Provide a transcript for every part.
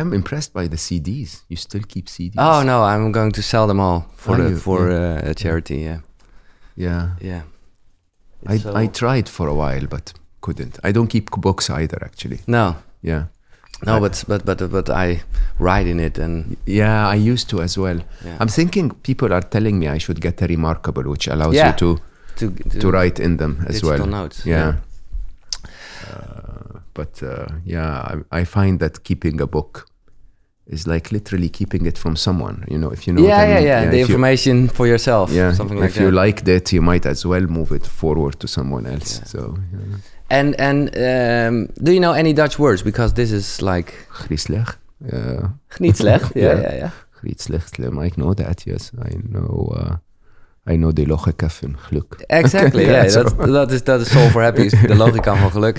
I'm impressed by the CDs. You still keep CDs? Oh no, I'm going to sell them all for the for Yeah. uh, a charity. Yeah, yeah. yeah. I, so- I tried for a while, but couldn't. I don't keep books either, actually. no, Yeah. no, I- but but but but I write in it and Yeah, I used to as well. Yeah. I'm thinking people are telling me I should get a Remarkable, which allows Yeah. you to, to to, to write in them as digital well. notes. Yeah. Uh, but uh, yeah, I, I find that keeping a book is like literally keeping it from someone. You know, if you know. yeah, what I yeah, mean. yeah, The if you- information for yourself. yeah, something like if you like that. liked it, you might as well move it forward to someone else. Yeah. So, yeah. and and um, do you know any Dutch words? Because this is like Griezelig. Uh, niet slecht. yeah, Yeah. yeah, yeah. I know that. Yes, I know. Uh, I know the logica van geluk. Exactly, Ja, yeah. dat, dat, is, dat is Soul for Happy, is de logica van geluk.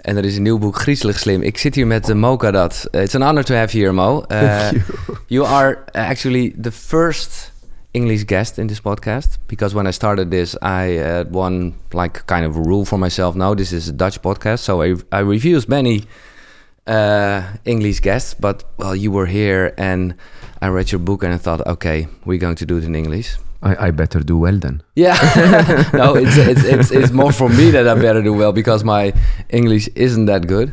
En er is een nieuw boek, Griezelig Slim. Ik zit hier met uh, Mo Kadat. Uh, it's an honor to have you here, Mo. Uh, Thank you. you are actually the first English guest in this podcast because when I started this, I had one like kind of rule for myself. No, this is a Dutch podcast, so I, I refused many uh, English guests. But well, you were here, and I read your book, and I thought, okay, we're going to do it in English. I, I better do well then. Yeah, no, it's, it's it's it's more for me that I better do well because my English isn't that good.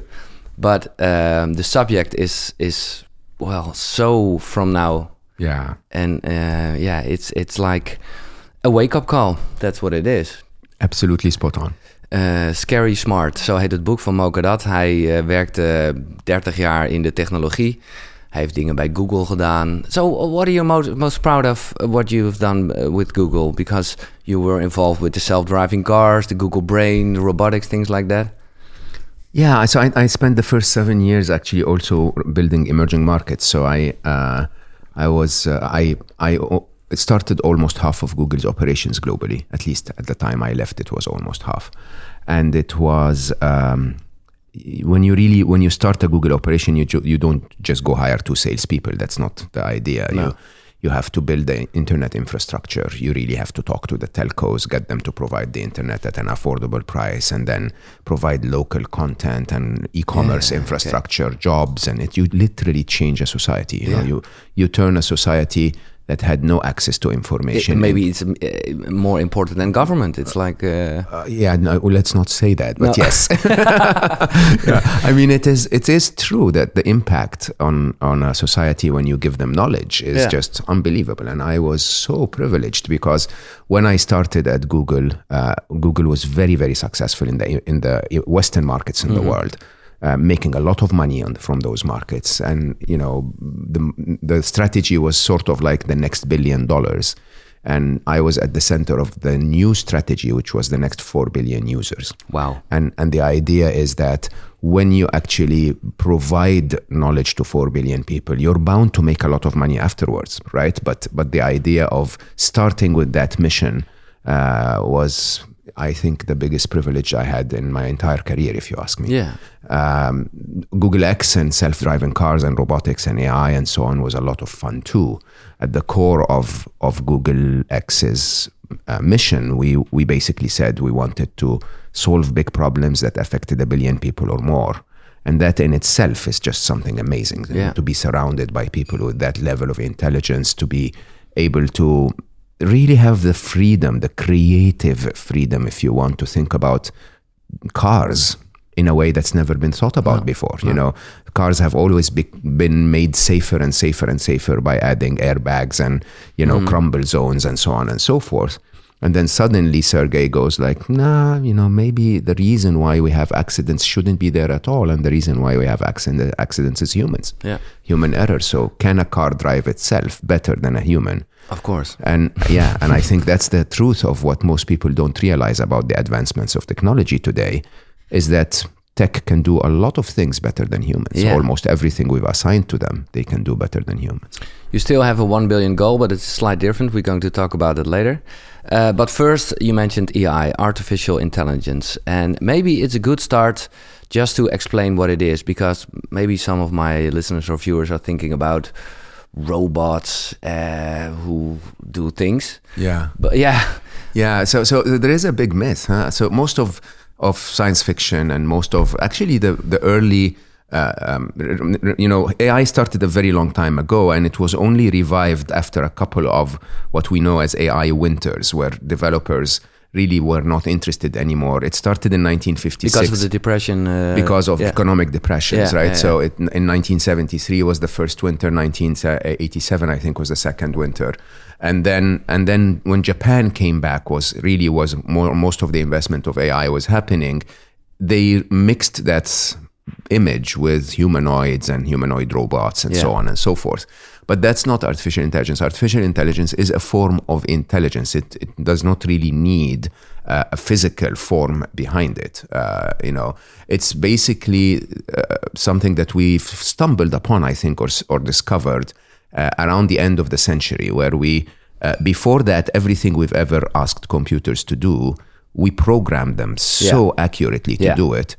But um, the subject is is well so from now, Yeah. and uh, yeah, it's it's like a wake up call. That's what it is. Absolutely spot on. Uh, Scary Smart, zo heet het boek van Mo Kadat. Hij uh, werkte 30 jaar in de technologie. Hij heeft dingen bij Google gedaan. So, what are you most, most proud of uh, what you've done uh, with Google? Because you were involved with the self-driving cars, the Google Brain, the robotics, things like that. Yeah, so I, I spent the first seven years actually also building emerging markets. So I uh, I was uh, I I started almost half of Google's operations globally. At least at the time I left, it was almost half, and it was. Um, when you really when you start a Google operation, you you don't just go hire two salespeople. That's not the idea. No. You you have to build the internet infrastructure. You really have to talk to the telcos, get them to provide the internet at an affordable price, and then provide local content and e-commerce Yeah, okay. infrastructure, jobs, and it. You literally change a society. You know, you you turn a society that had no access to It- information. maybe it's uh, more important than government. It's like uh, Uh, yeah, no, well, let's not say that, but No. yes. yeah. I mean, it is it is true that the impact on on a society when you give them knowledge is Yeah. just unbelievable. And I was so privileged because when I started at Google, uh, Google was very very successful in the in the Western markets in the world. Uh, making a lot of money on, from those markets, and you know the the strategy was sort of like the next billion dollars, and I was at the center of the new strategy, which was the next four billion users. wow. And and the idea is that when you actually provide knowledge to four billion people, you're bound to make a lot of money afterwards, right? But but the idea of starting with that mission uh, was, I think, the biggest privilege I had in my entire career, if you ask me Yeah. um, Google X and self driving cars and robotics and AI and so on was a lot of fun too. At the core of, of Google X's uh, mission, we, we basically said we wanted to solve big problems that affected a billion people or more. And that in itself is just something amazing Yeah. to be surrounded by people with that level of intelligence, to be able to really have the freedom, the creative freedom, if you want to think about cars in a way that's never been thought about before. You know, cars have always be, been made safer and safer and safer by adding airbags and you know mm. crumble zones and so on and so forth. And then suddenly Sergey goes like, nah, you know, maybe the reason why we have accidents shouldn't be there at all, and the reason why we have accident, accidents is humans, Yeah. human error. So can a car drive itself better than a human? Of course. And yeah, and I think that's the truth of what most people don't realize about the advancements of technology today is that tech can do a lot of things better than humans. Yeah. Almost everything we've assigned to them, they can do better than humans. You still have a 1 billion goal, but it's slightly different. We're going to talk about it later. Uh, but first, you mentioned AI, artificial intelligence. And maybe it's a good start just to explain what it is, because maybe some of my listeners or viewers are thinking about robots uh, who do things. Yeah. But yeah, Yeah, so so there is a big myth. Huh? So most of of science fiction and most of actually the the early uh, um, you know, AI started a very long time ago, and it was only revived after a couple of what we know as AI winters, where developers really were not interested anymore. It started in 1956 because of the depression. Uh, because of yeah. economic depressions, Yeah, right? yeah, so It, in 1973 was the first winter, 1987 I think was the second winter, and then and then when Japan came back was really was more most of the investment of AI was happening. They mixed that image with humanoids and humanoid robots and so on and so forth. But that's not artificial intelligence. Artificial intelligence is a form of intelligence. It, it does not really need uh, a physical form behind it. Uh, you know, it's basically uh, something that we've stumbled upon, I think, or, or discovered uh, around the end of the century, where we, uh, before that, everything we've ever asked computers to do, we programmed them so accurately to Yeah. do it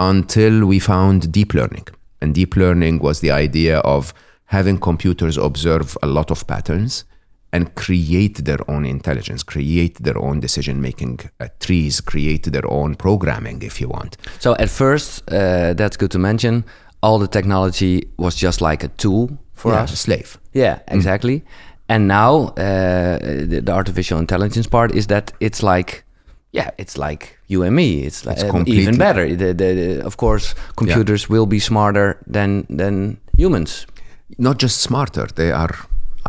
until we found deep learning. And deep learning was the idea of having computers observe a lot of patterns and create their own intelligence, create their own decision making uh, trees, create their own programming, if you want. So at first, uh, that's good to mention. All the technology was just like a tool for Yeah, us. a slave. Yeah, exactly. And now uh, the, the artificial intelligence part is that it's like, yeah, it's like you and me. It's, like It's uh, even better. The, the, the- of course, computers will be smarter than than humans. Not just smarter, they are,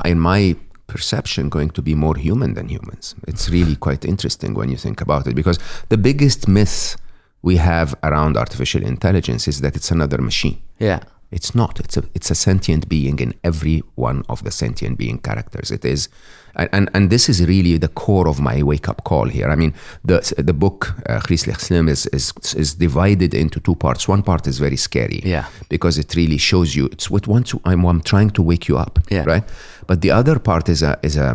in my perception, going to be more human than humans. It's really quite interesting when you think about it because the biggest myth we have around artificial intelligence is that it's another machine. Yeah. It's not. It's a it's a sentient being in every one of the sentient being characters. It is, and and, and this is really the core of my wake up call here. I mean, the the book uh, Griezelig Slim is, is is divided into two parts. One part is very scary, Yeah. because it really shows you. It's what to. I'm, I'm trying to wake you up, Yeah. right? But the other part is a is a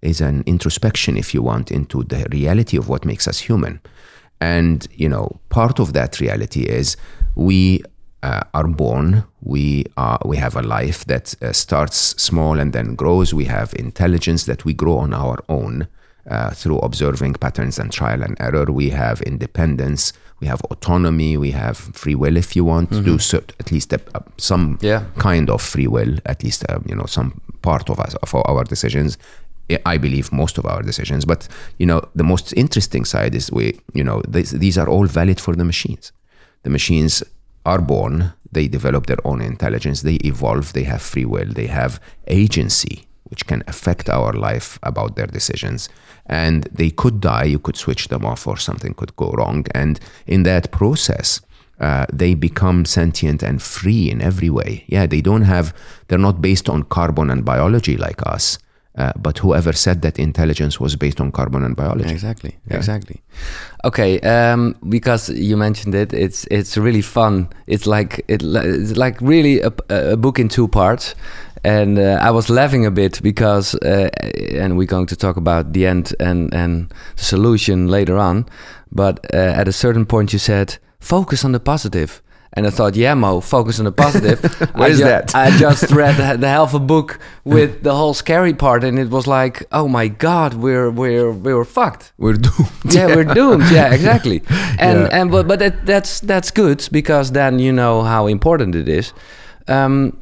is an introspection, if you want, into the reality of what makes us human. And, you know, part of that reality is we uh, are born, we, are, we have a life that uh, starts small and then grows. We have intelligence that we grow on our own uh, through observing patterns and trial and error. We have independence, we have autonomy, we have free will, if you want, to do so, at least a, a- some Yeah. kind of free will, at least uh, you know some part of us of our decisions. I- I believe most of our decisions, but you know the most interesting side is we you know these, these are all valid for the machines. The machines are born, they develop their own intelligence, they evolve, they have free will, they have agency, which can affect our life about their decisions. And they could die, you could switch them off, or something could go wrong. And in that process, uh, they become sentient and free in every way. Yeah, they don't have, they're not based on carbon and biology like us. Uh, but whoever said that intelligence was based on carbon and biology? Exactly. Exactly. Okay. Um, because you mentioned it, it's it's really fun. It's like it, it's like really a, a book in two parts, and uh, I was laughing a bit because, uh, and we're going to talk about the end and and the solution later on. But uh, at a certain point, you said focus on the positive. And I thought, yeah, Mo, focus on the positive. What I is that? I just read the, half a book with the whole scary part, and it was like, oh my god, we're we're we're fucked. We're doomed. Yeah, we're doomed. Yeah, exactly. And Yeah. and but but that, that's that's good because then you know how important it is. Um,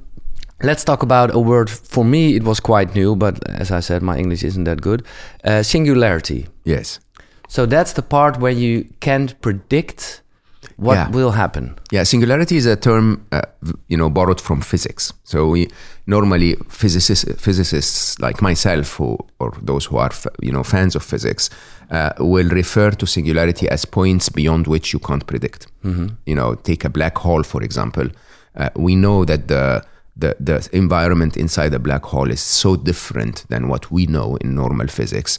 let's talk about a word. For me, it was quite new, but as I said, my English isn't that good. Uh, singularity. Yes. So that's the part where you can't predict what Yeah. will happen. Yeah, singularity is a term, uh, you know, borrowed from physics. So we normally physicists, physicists like myself, who or those who are, f- you know, fans of physics, uh, will refer to singularity as points beyond which you can't predict. You know, take a black hole for example. Uh, we know that the the, the environment inside a black hole is so different than what we know in normal physics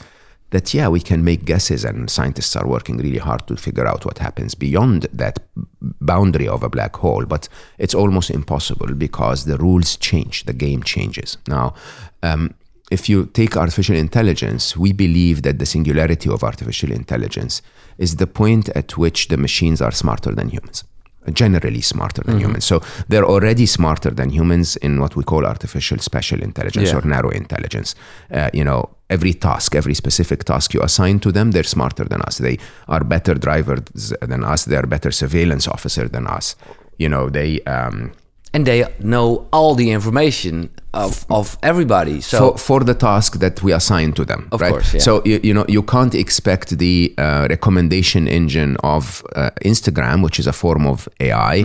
that yeah we can make guesses and scientists are working really hard to figure out what happens beyond that boundary of a black hole but it's almost impossible because the rules change the game changes. Now um, if you take artificial intelligence we believe that the singularity of artificial intelligence is the point at which the machines are smarter than humans generally smarter than humans. So they're already smarter than humans in what we call artificial special intelligence Yeah. or narrow intelligence. Uh, you know, every task, every specific task you assign to them, they're smarter than us. They are better drivers than us. They are better surveillance officer than us. you know they um, and they know all the information of, of everybody. So for, for the task that we assign to them, Of right? course, yeah. So you, you know you can't expect the uh, recommendation engine of uh, Instagram, which is a form of AI,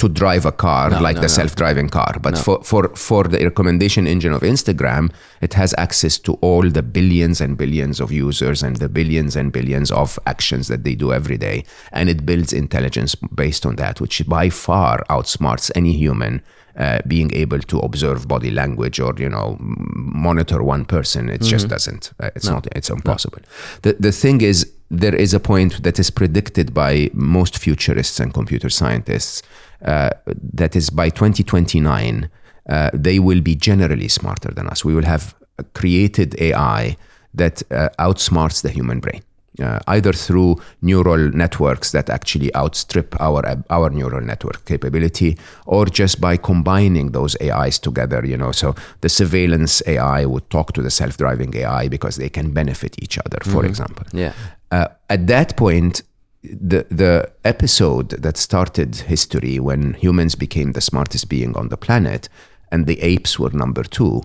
to drive a car like Mm-hmm. no, the no. self-driving car. But for, for for the recommendation engine of Instagram, it has access to all the billions and billions of users and the billions and billions of actions that they do every day, and it builds intelligence based on that, which by far outsmarts any human uh, being able to observe body language or you know monitor one person it just doesn't Uh, it's not it's impossible. The the thing is there is a point that is predicted by most futurists and computer scientists uh, that is by 2029 uh, they will be generally smarter than us. We will have created ai that uh, outsmarts the human brain uh, either through neural networks that actually outstrip our our neural network capability, or just by combining those AIs together. You know, so the surveillance AI would talk to the self-driving AI because they can benefit each other. For example, yeah, uh, at that point, the the episode that started history when humans became the smartest being on the planet and the apes were number two,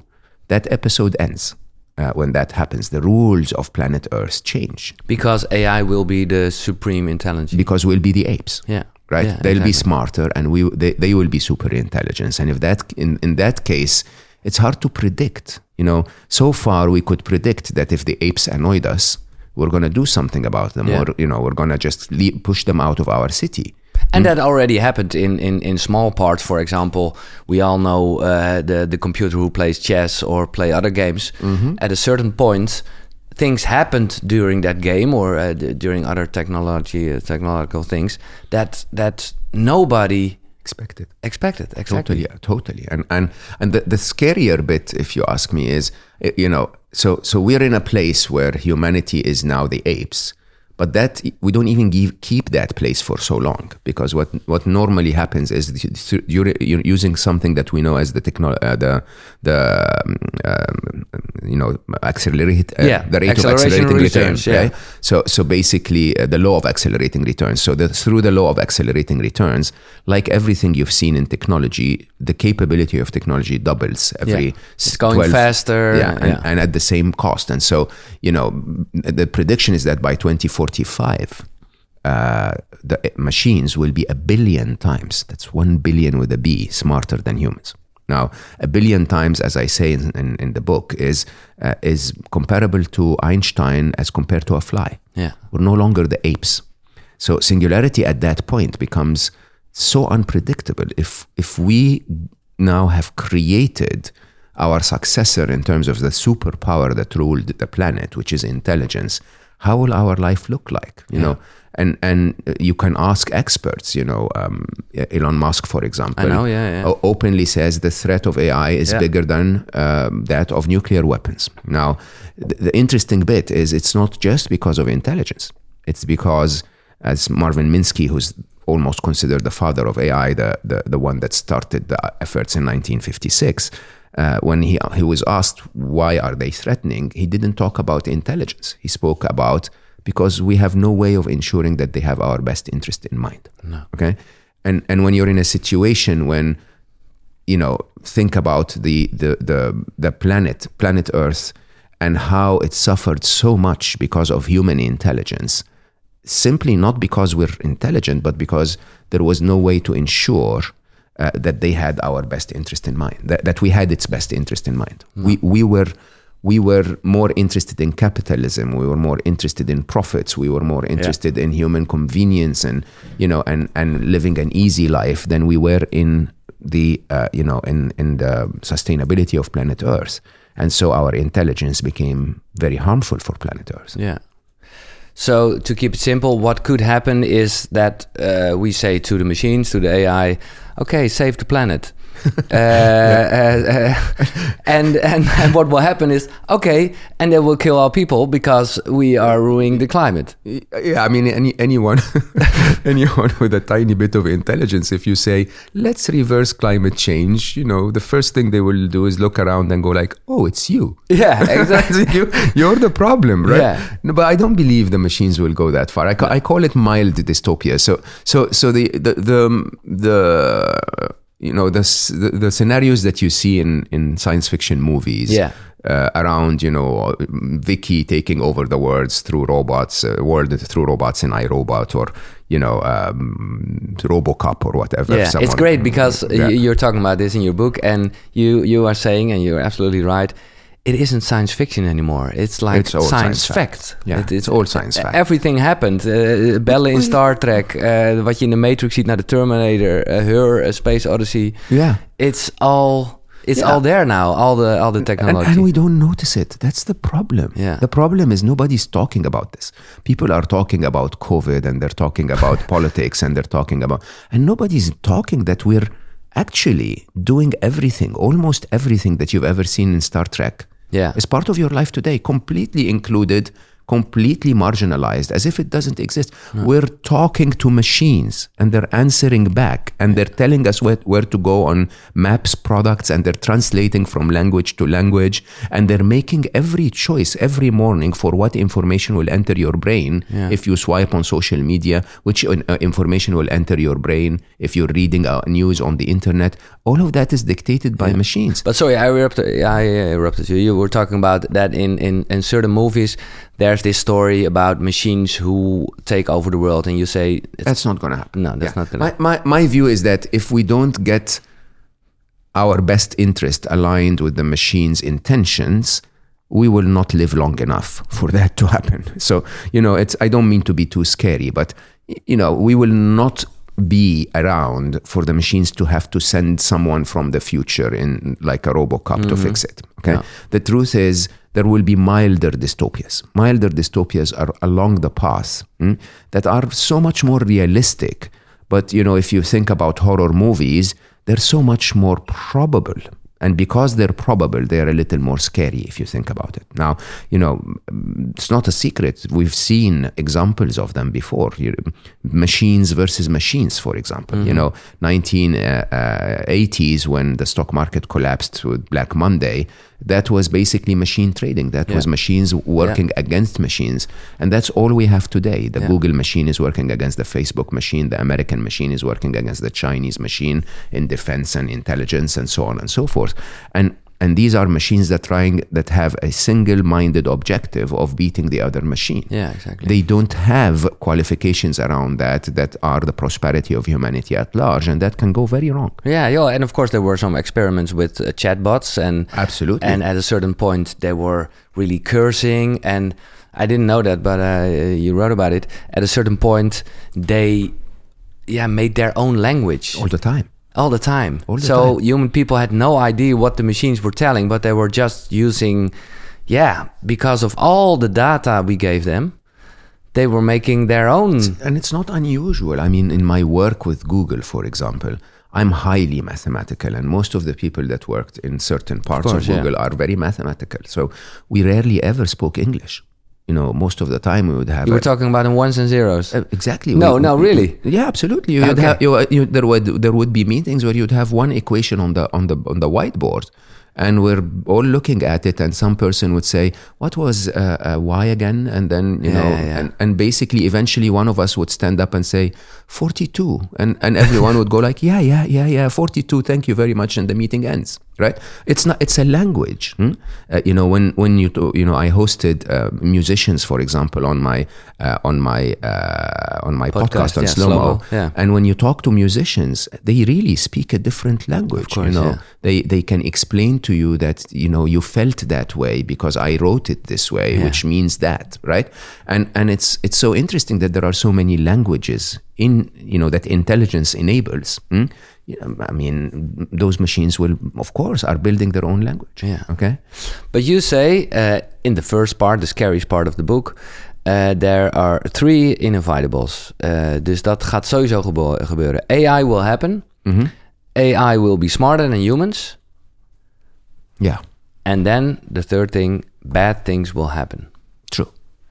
that episode ends. Uh, when that happens, the rules of planet Earth change because AI will be the supreme intelligence. because we'll be the apes. yeah, Right? Yeah, They'll be smarter, and we they, they will be super intelligence. And if that in in that case, it's hard to predict. You know, so far we could predict that if the apes annoyed us, we're gonna do something about them, Yeah. or you know, we're gonna just leave, push them out of our city. And that already happened in, in, in small parts. For example, we all know uh, the the computer who plays chess or play other games. At a certain point, things happened during that game or uh, d- during other technology uh, technological things that that nobody Expected. expected. Exactly. Totally, yeah, totally. And and and the, the scarier bit, if you ask me, is eh, you know, so so we're in a place where humanity is now the apes, but that we don't even give, keep that place for so long because what what normally happens is you're, you're using something that we know as the techno- uh, the the um, um, you know accelerate uh, Yeah, the rate of acceleration accelerating returns, returns. yeah. So, so basically, uh, the law of accelerating returns. So, the, through the law of accelerating returns, like everything you've seen in technology, the capability of technology doubles every. Yeah. It's going faster, Yeah, and, yeah. and at the same cost. And so, you know, the prediction is that by 2045, uh, the machines will be a billion times. That's one billion with a B, smarter than humans. Now, a billion times, as I say in, in, in the book, is uh, is comparable to Einstein as compared to a fly. Yeah. We're no longer the apes. So singularity at that point becomes so unpredictable. If if we now have created our successor in terms of the superpower that ruled the planet, which is intelligence, how will our life look like? You know, and and you can ask experts. You know, um, Elon Musk, for example, I know, yeah, yeah. openly says the threat of AI is Yeah. bigger than um, that of nuclear weapons. Now, th- the interesting bit is it's not just because of intelligence. It's because, as Marvin Minsky, who's almost considered the father of AI, the, the, the one that started the efforts in 1956, uh, when he, he was asked why are they threatening, he didn't talk about intelligence. He spoke about because we have no way of ensuring that they have our best interest in mind. No. Okay. And, and when you're in a situation when you know think about the the the, the planet planet earth and how it suffered so much because of human intelligence simply not because we're intelligent but because there was no way to ensure uh, that they had our best interest in mind that, that we had its best interest in mind. We we were we were more interested in capitalism we were more interested in profits we were more interested in human convenience and you know and and living an easy life than we were in the uh, you know in in the sustainability of planet earth. And so our intelligence became very harmful for planet earth. Yeah. So to keep it simple, what could happen is that uh, we say to the machines, to the AI, okay, save the planet. uh, uh, uh, and, and and what will happen is okay, and they will kill our people because we are ruining the climate. Yeah, I mean, any, anyone, anyone with a tiny bit of intelligence, if you say, let's reverse climate change, you know, the first thing they will do is look around and go like, oh, it's you. Yeah, exactly. you, you're the problem, right? Yeah. No, but I don't believe the machines will go that far. I, ca- I call it mild dystopia. So, so, so the, the, the, the you know, the, the, the scenarios that you see in, in science fiction movies. Yeah. Uh, around you know VIKI taking over the worlds through robots, uh, world through robots in iRobot or you know um, RoboCop or whatever. Yeah, it's great because Yeah. you're talking about this in your book, and you you are saying, and you're absolutely right. It isn't science fiction anymore. It's like It's science, science fact. Yeah, It- it's all science fact. Everything happened. Uh, bellen in Star Trek, uh, wat je in de Matrix ziet naar de Terminator, uh, Her, Space Odyssey. yeah. It's all it's Yeah. all there now. All the all the And, technology. and we don't notice it. That's the problem. Yeah. The problem is nobody's talking about this. People are talking about COVID and they're talking about politics and they're talking about, and nobody's talking that we're actually doing everything, almost everything that you've ever seen in Star Trek. Yeah. Is part of your life today, completely included, completely marginalized, as if it doesn't exist. We're talking to machines and they're answering back and they're telling us where, where to go on maps, products, and they're translating from language to language. And they're making every choice every morning for what information will enter your brain Yeah. if you swipe on social media, which uh, information will enter your brain if you're reading uh, news on the internet. All of that is dictated by machines. But sorry, I interrupted. I interrupted you. You were talking about that in, in, in certain movies. There's this story about machines who take over the world, and you say it's, That's not going to happen. No, that's not gonna- My, my, my view is that if we don't get our best interest aligned with the machine's intentions, we will not live long enough for that to happen. So, you know, it's I don't mean to be too scary, but you know, we will not be around for the machines to have to send someone from the future in like a RoboCop to mm-hmm. fix it. Okay. Yeah. The truth is there will be milder dystopias. Milder dystopias are along the path mm, that are so much more realistic. But you know, if you think about horror movies, they're so much more probable. And because they're probable, they're a little more scary if you think about it. Now, you know, it's not a secret. We've seen examples of them before. Machines versus machines, for example. You mm-hmm. know, 1980s uh, uh, when the stock market collapsed with Black Monday, that was basically machine trading. That was machines working against machines. And that's all we have today. The Yeah. Google machine is working against the Facebook machine. The American machine is working against the Chinese machine in defense and intelligence and so on and so forth. And and these are machines that trying that have a single-minded objective of beating the other machine. yeah, exactly. They don't have qualifications around that that are the prosperity of humanity at large, and that can go very wrong. yeah, yeah, and of course there were some experiments with uh, chatbots, and Absolutely. and at a certain point they were really cursing, and I didn't know that, but uh, you wrote about it. At a certain point, they yeah made their own language all the time. All the time. All the so time. human people had no idea what the machines were telling, but they were just using, yeah, because of all the data we gave them, they were making their own. And it's not unusual. I mean, in my work with Google, for example, I'm highly mathematical, and most of the people that worked in certain parts of, course, yeah. Google are very mathematical. So we rarely ever spoke English. You know, most of the time we would have. You were a- talking about in ones and zeros. Uh, exactly. No, no, really? Yeah, absolutely. You'd Okay. have, you, you, there would there would be meetings where you'd have one equation on the on the on the whiteboard, and we're all looking at it, and some person would say, "What was uh, uh, y again?" And then you Yeah, know, yeah. And, and basically, eventually, one of us would stand up and say, 42. And, and everyone would go like, yeah, yeah, yeah, yeah, 42. Thank you very much. And the meeting ends, right? It's not, it's a language. hmm? Uh, you know, when, when you, to- you know, I hosted uh, musicians, for example, on my, uh, on my, uh, on my Podcast, podcast, on yeah, Slow Mo. Yeah. And when you talk to musicians, they really speak a different language. course, you know, yeah. they they can explain to you that you know you felt that way because I wrote it this way, which means that, right? And and it's it's so interesting that there are so many languages in you know that intelligence enables. hmm? I mean, those machines will, of course, are building their own language. Yeah. Okay. But you say uh, in the first part, the scariest part of the book, uh, there are three inevitables. Uh, dus dat gaat sowieso gebo- gebeuren. AI will happen. Mhm. AI will be smarter than humans. Yeah. And then the third thing, bad things will happen. True.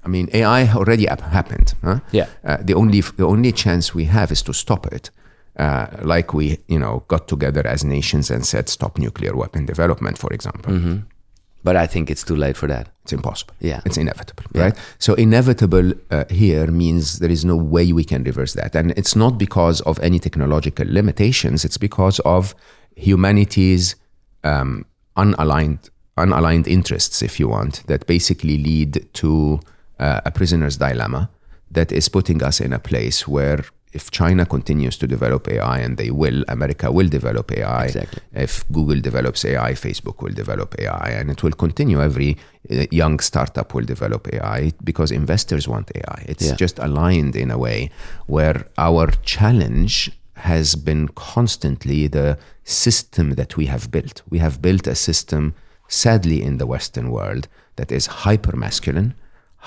I mean, AI already happened. Huh? Yeah. Uh, the only the only chance we have is to stop it. Uh, like we, you know, got together as nations and said, stop nuclear weapon development, for example. But I think it's too late for that. It's impossible. Yeah. It's inevitable, Yeah. right? So inevitable uh, here means there is no way we can reverse that. And it's not because of any technological limitations, it's because of humanity's um, unaligned unaligned interests, if you want, that basically lead to uh, a prisoner's dilemma that is putting us in a place where if China continues to develop AI, and they will, America will develop AI. Exactly. If Google develops AI, Facebook will develop AI, and it will continue. Every uh, young startup will develop AI because investors want AI. It's Yeah. just aligned in a way where our challenge has been constantly the system that we have built. We have built a system, sadly, in the Western world that is hyper masculine,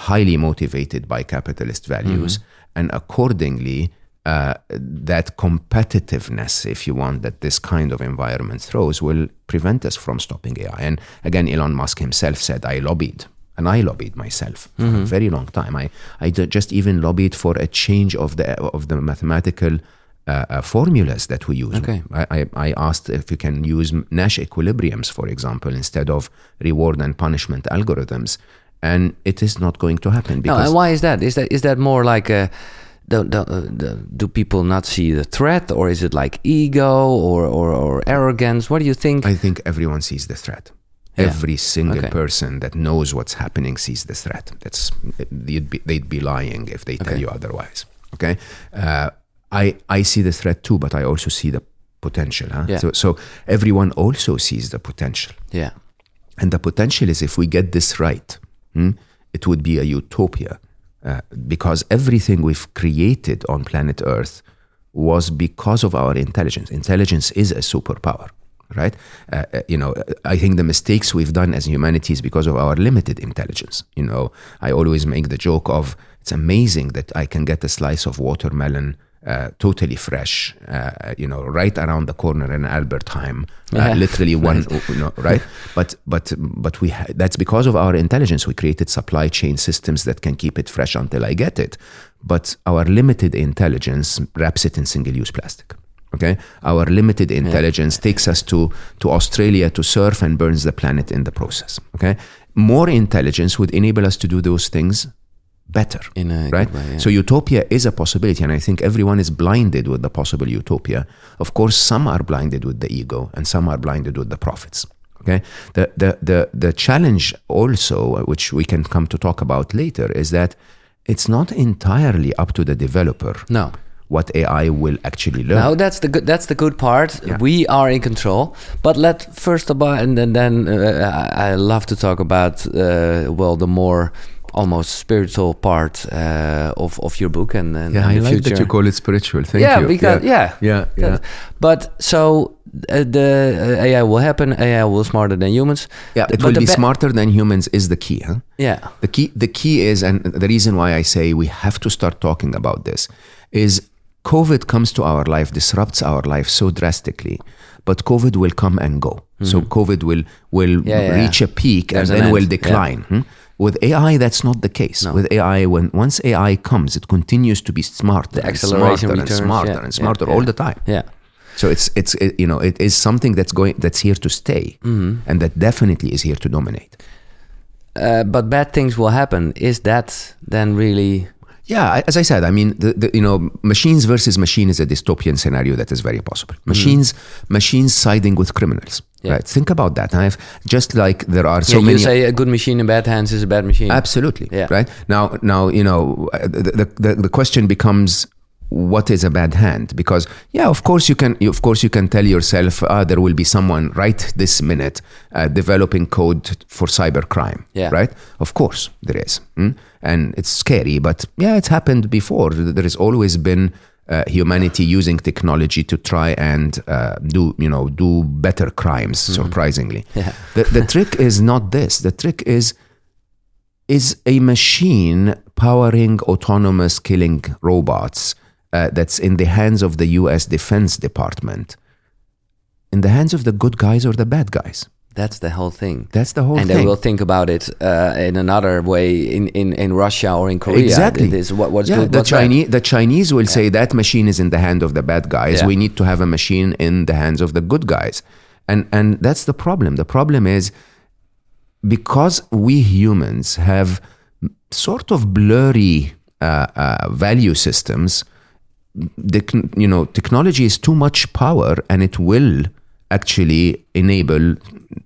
highly motivated by capitalist values, and accordingly, uh, that competitiveness, if you want, that this kind of environment throws will prevent us from stopping AI. And again, Elon Musk himself said, I lobbied. And I lobbied myself for a very long time. I, I just even lobbied for a change of the of the mathematical uh, uh, formulas that we use. Okay. I, I, I asked if you can use Nash equilibriums, for example, instead of reward and punishment algorithms, and it is not going to happen No, and why is that? Is that is that more like a do, do, uh, do, people not see the threat, or is it like ego or, or, or arrogance? What do you think? I think everyone sees the threat. Yeah. Every single Okay. person that knows what's happening sees the threat. That's they'd be, they'd be lying if they tell you otherwise. Okay, uh, I I see the threat too, but I also see the potential. Huh? Yeah. So so everyone also sees the potential, yeah, and the potential is if we get this right, hmm, it would be a utopia, uh, because everything we've created on planet Earth was because of our intelligence. Intelligence is a superpower, right? Uh, uh, you know, I think the mistakes we've done as humanity is because of our limited intelligence. You know, I always make the joke of it's amazing that I can get a slice of watermelon. Uh, totally fresh, uh, you know, right around the corner in Albert Heijn, uh, Yeah. literally one, you know, right? But but but we ha- that's because of our intelligence. We created supply chain systems that can keep it fresh until I get it. But our limited intelligence wraps it in single-use plastic. Okay, our limited intelligence takes us to to Australia to surf and burns the planet in the process. Okay, more intelligence would enable us to do those things better in a right? way, yeah. So utopia is a possibility, and I think everyone is blinded with the possible utopia. Of course, some are blinded with the ego, and some are blinded with the profits. Okay, the the the the challenge also, which we can come to talk about later, is that it's not entirely up to the developer no. what AI will actually learn. No, that's the good. That's the good part. Yeah. We are in control. But let first about, and then, then uh, I I love to talk about uh, well the more almost spiritual part uh, of of your book and, and, yeah, I the like future. that you call it spiritual. Thank yeah, you. because yeah, yeah, yeah. That- But so uh, the uh, AI will happen. AI will smarter than humans. Yeah, it But will be smarter than humans is the key, huh? Yeah, The key, the key is, and the reason why I say we have to start talking about this is COVID comes to our life, disrupts our life so drastically, but COVID will come and go. So COVID will will Mm-hmm. Yeah, yeah, reach a peak There's and an then will end, yeah. decline. hmm? With AI, that's not the case. No. With AI, when once AI comes, it continues to be smarter, and smarter and smarter yeah, and smarter yeah. all the time. yeah. So it's it's it, you know it is something that's going that's here to stay, Mm-hmm. and that definitely is here to dominate. Uh, but bad things will happen. Is that then really? Yeah, as I said, I mean, the, the, you know, machines versus machine is a dystopian scenario that is very possible. Machines, machines siding with criminals. Mm-hmm. Yeah. Right? Think about that. I've just like there are so yeah, you many. say a good machine in bad hands is a bad machine. Absolutely. Yeah. Right now, now you know the the the question becomes what is a bad hand because yeah of course you can of course you can tell yourself ah, there will be someone right this minute uh, developing code for cybercrime Yeah. right of course there is mm? and it's scary but yeah it's happened before there has always been uh, humanity using technology to try and uh, do you know do better crimes surprisingly Mm-hmm. Yeah. the, the trick is not this the trick is is a machine powering autonomous killing robots uh, that's in the hands of the US Defense Department in the hands of the good guys or the bad guys? That's the whole thing. That's the whole thing. and thing. they will think about it uh, in another way in, in, in Russia or in Korea. Exactly. This, what, what's yeah, good, the what's bad. Chinese the Chinese will say that machine is in the hand of the bad guys. Yeah. We need to have a machine in the hands of the good guys. And and that's the problem. The problem is because we humans have sort of blurry uh, uh, value systems, the, you know, technology is too much power and it will actually enable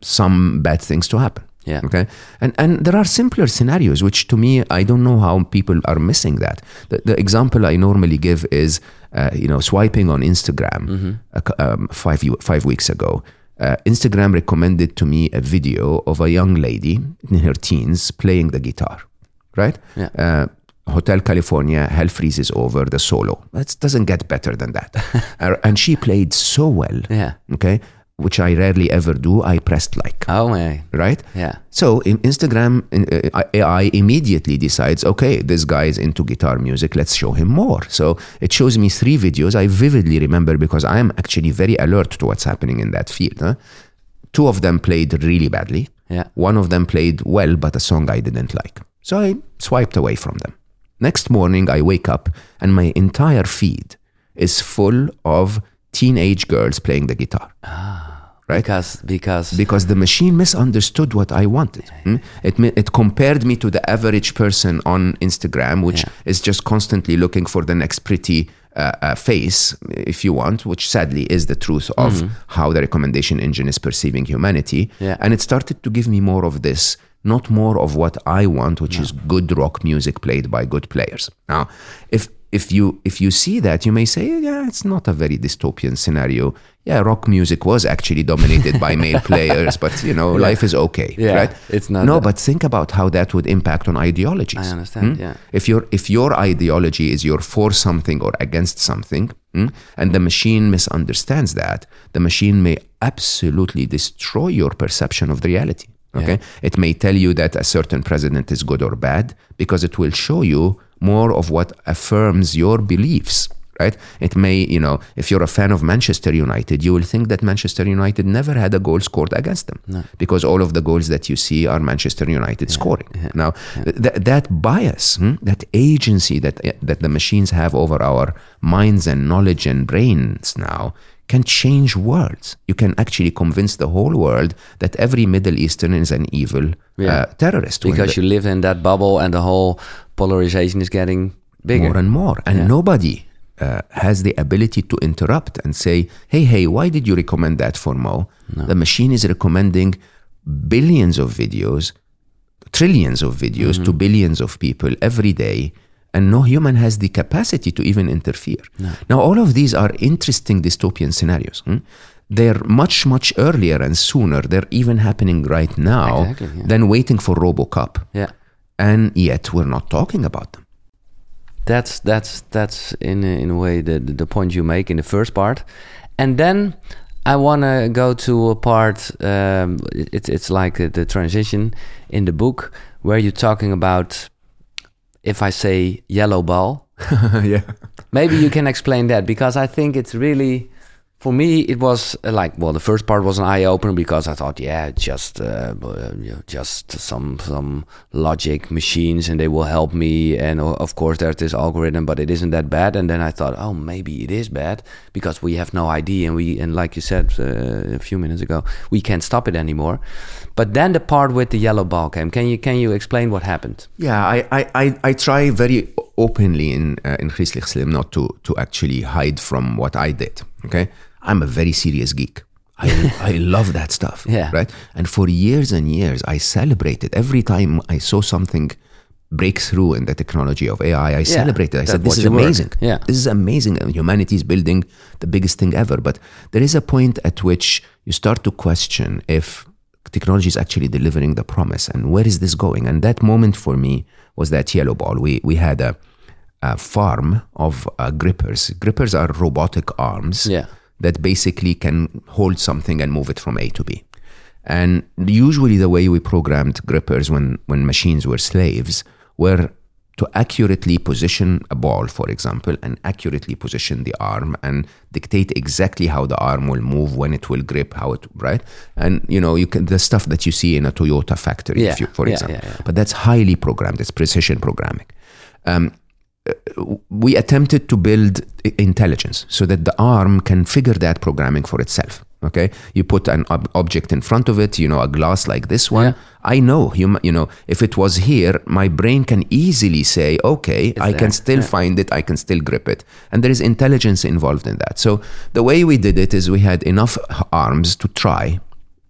some bad things to happen. Yeah. Okay. And and there are simpler scenarios, which to me I don't know how people are missing that. The, the example I normally give is, uh, you know, swiping on Instagram a cou- um, five five weeks ago. Uh, Instagram recommended to me a video of a young lady in her teens playing the guitar, right? Yeah. Hotel California, Hell Freezes Over, the solo. That doesn't get better than that. Uh, and she played so well, Yeah. okay, which I rarely ever do. I pressed like, Oh, man. right? Yeah. So in Instagram, uh, AI immediately decides, okay, this guy is into guitar music. Let's show him more. So it shows me three videos. I vividly remember because I am actually very alert to what's happening in that field. huh? Two of them played really badly. Yeah. One of them played well, but a song I didn't like. So I swiped away from them. Next morning, I wake up and my entire feed is full of teenage girls playing the guitar. right? Because, because because the machine misunderstood what I wanted. hmm? It it compared me to the average person on Instagram, which Yeah. is just constantly looking for the next pretty uh, uh, face, if you want, which sadly is the truth of how the recommendation engine is perceiving humanity. Yeah. And it started to give me more of this, not more of what I want, which is good rock music played by good players. Now, if if you if you see that, you may say, yeah, it's not a very dystopian scenario. Yeah, rock music was actually dominated by male players, but you know, life is okay, Yeah, right? it's not No, that- but think about how that would impact on ideologies. I understand, hmm? yeah. If your if your ideology is you're for something or against something, hmm, and the machine misunderstands that, the machine may absolutely destroy your perception of the reality. Okay, it may tell you that a certain president is good or bad because it will show you more of what affirms your beliefs. Right? It may, you know, if you're a fan of Manchester United, you will think that Manchester United never had a goal scored against them because all of the goals that you see are Manchester United scoring. Now, th- that bias, hmm, that agency that that the machines have over our minds and knowledge and brains now can change worlds. You can actually convince the whole world that every Middle Eastern is an evil Yeah. uh, terrorist. because the- you live in that bubble and the whole polarization is getting bigger. more and more. And nobody uh, has the ability to interrupt and say, hey, hey, why did you recommend that for Mo? The machine is recommending billions of videos, trillions of videos to billions of people every day. And no human has the capacity to even interfere. Now, all of these are interesting dystopian scenarios. hmm? They're much, much earlier and sooner. They're even happening right now Exactly, yeah. than waiting for Robocop. yeah. And yet, we're not talking about them. That's that's that's in a, in a way the the point you make in the first part, and then I want to go to a part. Um, it's it's like the transition in the book where you're talking about if I say yellow ball. yeah. Maybe you can explain that because I think it's really, for me, it was uh, like well, the first part was an eye opener because I thought, yeah, just uh, just some some logic machines and they will help me, and of course there's this algorithm, but it isn't that bad. And then I thought, oh, maybe it is bad because we have no idea, and we and like you said uh, a few minutes ago, we can't stop it anymore. But then the part with the yellow ball came. Can you can you explain what happened? Yeah, I, I, I, I try very openly in uh, in Griezelig Slim not to to actually hide from what I did. Okay, I'm a very serious geek. I I love that stuff. Yeah. Right. And for years and years, I celebrated every time I saw something breakthrough in the technology of AI. I celebrated. I said, "This is amazing. Yeah. This is amazing. And humanity is building the biggest thing ever." But there is a point at which you start to question if technology is actually delivering the promise and where is this going and that moment for me was that yellow ball we we had a, a farm of uh, grippers grippers are robotic arms Yeah. That basically can hold something and move it from a to b and usually the way we programmed grippers when when machines were slaves were to accurately position a ball, for example, and accurately position the arm and dictate exactly how the arm will move, when it will grip, how it right, and you know you can the stuff that you see in a Toyota factory, Yeah, if you, for yeah, example. yeah. But that's highly programmed. It's precision programming. Um, we attempted to build intelligence so that the arm can figure that programming for itself. Okay, you put an ob- object in front of it, you know, a glass like this one. Yeah. I know, you, you know, if it was here, my brain can easily say, okay, I there, can still yeah. find it, I can still grip it. And there is intelligence involved in that. So the way we did it is we had enough arms to try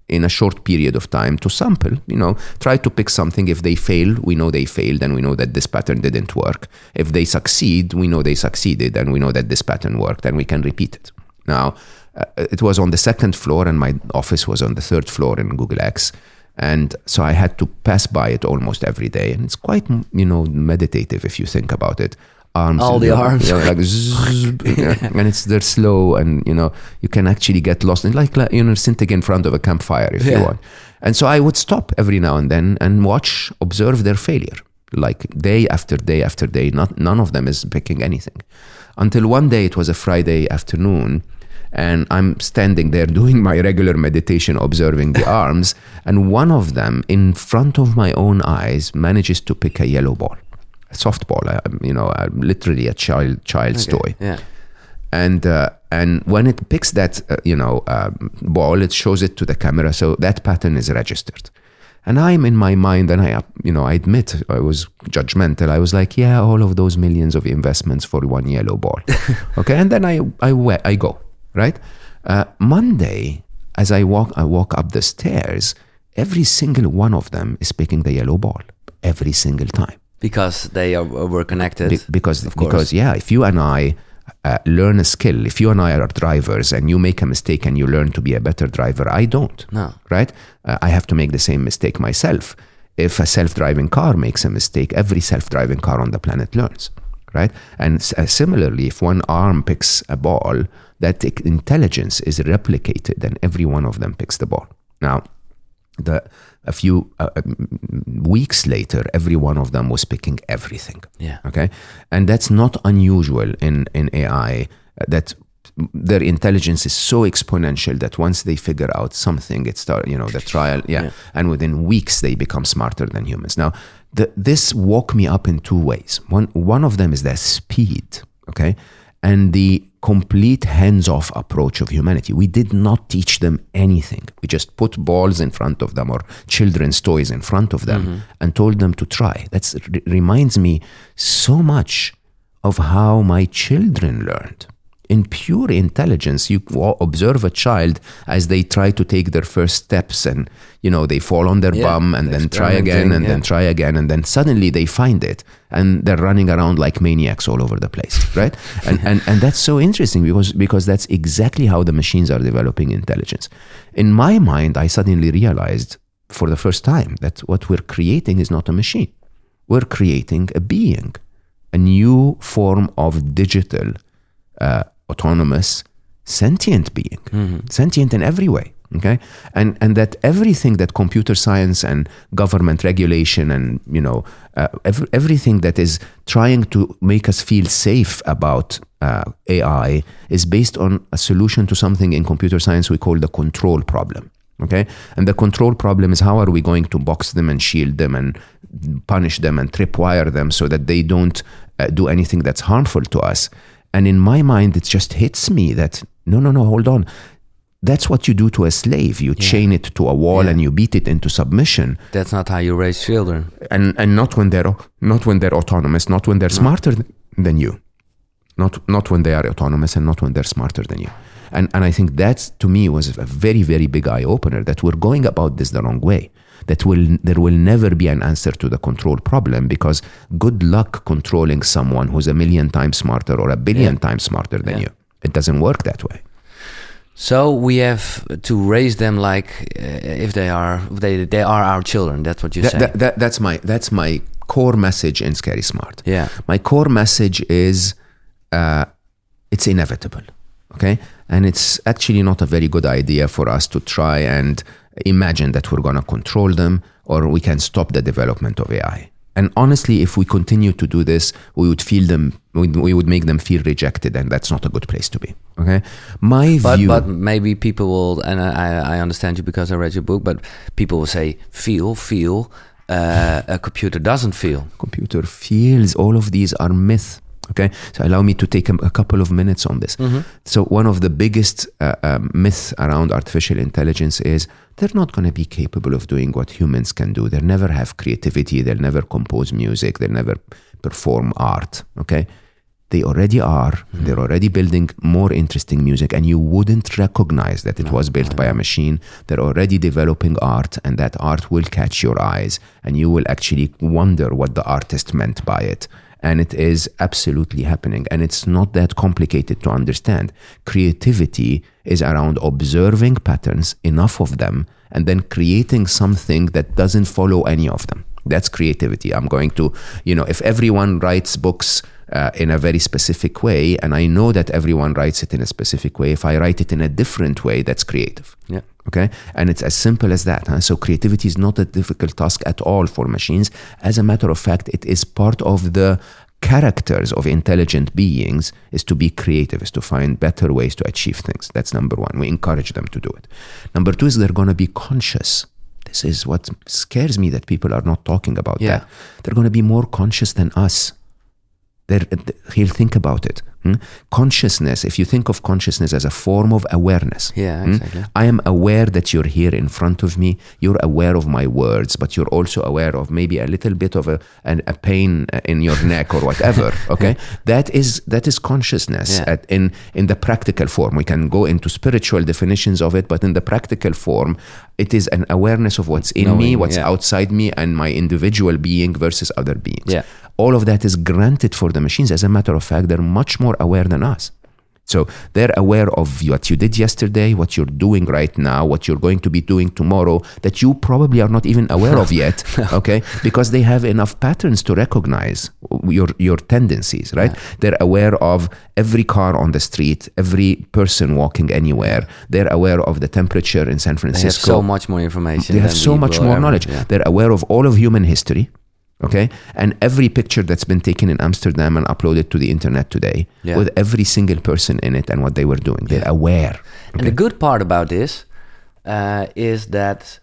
in a short period of time to sample, you know, try to pick something. If they fail, we know they failed and we know that this pattern didn't work. If they succeed, we know they succeeded and we know that this pattern worked and we can repeat it. Now, uh, it was on the second floor and my office was on the third floor in Google X. And so I had to pass by it almost every day. And it's quite, you know, meditative if you think about it. Arms All the arms. like zzz, yeah, and it's they're slow and you know you can actually get lost in like, like you know sitting in front of a campfire if you want. And so i would stop every now and then and watch observe their failure. Like day after day after day not none of them is picking anything. Until one day it was a friday afternoon and i'm standing there doing my regular meditation observing the arms and one of them in front of my own eyes manages to pick a yellow ball softball uh, you know uh, literally a child child's toy Yeah. and uh, and when it picks that uh, you know um, ball, it shows it to the camera, so that pattern is registered. And I'm in my mind, and I uh, you know I admit I was judgmental. I was like, yeah, all of those millions of investments for one yellow ball, okay. And then I I I go right. Uh, Monday, as I walk I walk up the stairs, every single one of them is picking the yellow ball every single time. Because they are, were connected. Be- because because yeah, if you and I uh, learn a skill, if you and I are drivers and you make a mistake and you learn to be a better driver, I don't. No. Right? Uh, I have to make the same mistake myself. If a self-driving car makes a mistake, every self-driving car on the planet learns. Right? And uh, similarly, if one arm picks a ball, that intelligence is replicated, and every one of them picks the ball. Now, the a few uh, um, weeks later, every one of them was picking everything. Yeah. Okay, and that's not unusual in in AI. uh, That their intelligence is so exponential that once they figure out something, it start you know the trial, yeah, Yeah. and within weeks they become smarter than humans. Now, the, this woke me up in two ways. One one of them is their speed. Okay. And the complete hands off approach of humanity. We did not teach them anything. We just put balls in front of them or children's toys in front of them mm-hmm. and told them to try. That reminds me so much of how my children learned. In pure intelligence, you observe a child as they try to take their first steps and, you know, they fall on their Yeah, bum and then try again and then try again and then suddenly they find it and they're running around like maniacs all over the place right? And, and and that's so interesting because because that's exactly how the machines are developing intelligence. In my mind i suddenly realized for the first time that what we're creating is not a machine. We're creating a being a new form of digital uh, autonomous sentient being. Sentient in every way okay? And and that everything that computer science and government regulation and you know uh, ev- everything that is trying to make us feel safe about uh, AI is based on a solution to something in computer science we call the control problem okay? And the control problem is how are we going to box them and shield them and punish them and tripwire them so that they don't uh, do anything that's harmful to us and in my mind it just hits me that no no no hold on. That's what you do to a slave. You chain it to a wall Yeah. and you beat it into submission. That's not how you raise children. and and not when they're not when they're autonomous not when they're smarter than you. Not not when they are autonomous and not when they're smarter than you. And and i think that to me was a very very big eye opener that we're going about this the wrong way that will there will never be an answer to the control problem because good luck controlling someone who's a million times smarter or a billion Yeah. times smarter than Yeah. you it doesn't work that way So we have to raise them like uh, if they are they they are our children. That's what you That- say. that- that- that's my that's my core message in Scary Smart. Yeah. My core message is uh, it's inevitable. Okay, and it's actually not a very good idea for us to try and imagine that we're going to control them or we can stop the development of AI. And honestly, if we continue to do this, we would feel them. We, would make them feel rejected, and that's not a good place to be. Okay, my But view. but maybe people will, and I I understand you because I read your book. But people will say, feel, feel. Uh, a computer doesn't feel. computer feels all of these are myth okay? So allow me to take a, a couple of minutes on this. So one of the biggest uh, um, myths around artificial intelligence is they're not going to be capable of doing what humans can do. They'll never have creativity. They'll never compose music. They'll never perform art okay? They already are. They're already building more interesting music and you wouldn't recognize that it was built by a machine. They're already developing art and that art will catch your eyes and you will actually wonder what the artist meant by it and it is absolutely happening. And it's not that complicated to understand. Creativity is around observing patterns enough of them and then creating something that doesn't follow any of them. That's creativity. I'm going to you know if everyone writes books uh, in a very specific way and i know that everyone writes it in a specific way if i write it in a different way that's creative. Yeah. okay? And it's as simple as that huh? so creativity is not a difficult task at all for machines. As a matter of fact it is part of the characters of intelligent beings is to be creative is to find better ways to achieve things. That's number one. We encourage them to do it. Number two is they're going to be conscious. This is what scares me that people are not talking about Yeah. that. They're going to be more conscious than us they're, he'll think about it. hmm? Consciousness, if you think of consciousness as a form of awareness. Yeah, hmm? exactly. I am aware that you're here in front of me. You're aware of my words, but you're also aware of maybe a little bit of a, an, a pain in your neck or whatever. Okay, that is that is consciousness Yeah. at, in in the practical form. We can go into spiritual definitions of it, but in the practical form, it is an awareness of what's in me, what's yeah. outside me, and my individual being versus other beings Yeah. All of that is granted for the machines. As a matter of fact, they're much more aware than us. So they're aware of what you did yesterday, what you're doing right now, what you're going to be doing tomorrow that you probably are not even aware of yet. Okay, because they have enough patterns to recognize your your tendencies, right? They're aware of every car on the street, every person walking anywhere. They're aware of the temperature in San They have Francisco so much more information. they have so much more knowledge. yeah. They're aware of all of human history, okay? And every picture that's been taken in Amsterdam and uploaded to the internet today, Yeah. with every single person in it and what they were doing. They're aware. And the good part about this uh, is that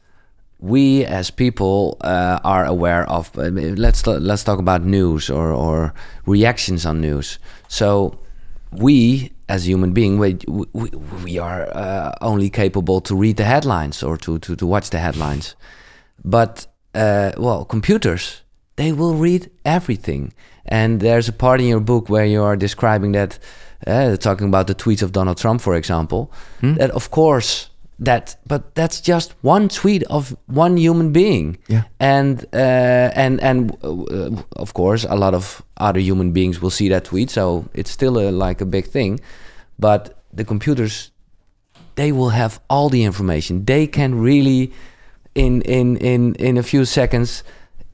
we as people uh, are aware of. Let's let's talk about news or or reactions on news. So we as human being we we, we are uh, only capable to read the headlines or to to, to watch the headlines but uh, well computers they will read everything. And there's a part in your book where you are describing that uh, talking about the tweets of donald trump for example that of course that but that's just one tweet of one human being. Yeah. and uh, and and uh, of course a lot of other human beings will see that tweet so it's still a, like a big thing. But the computers they will have all the information. They can really in in in in a few seconds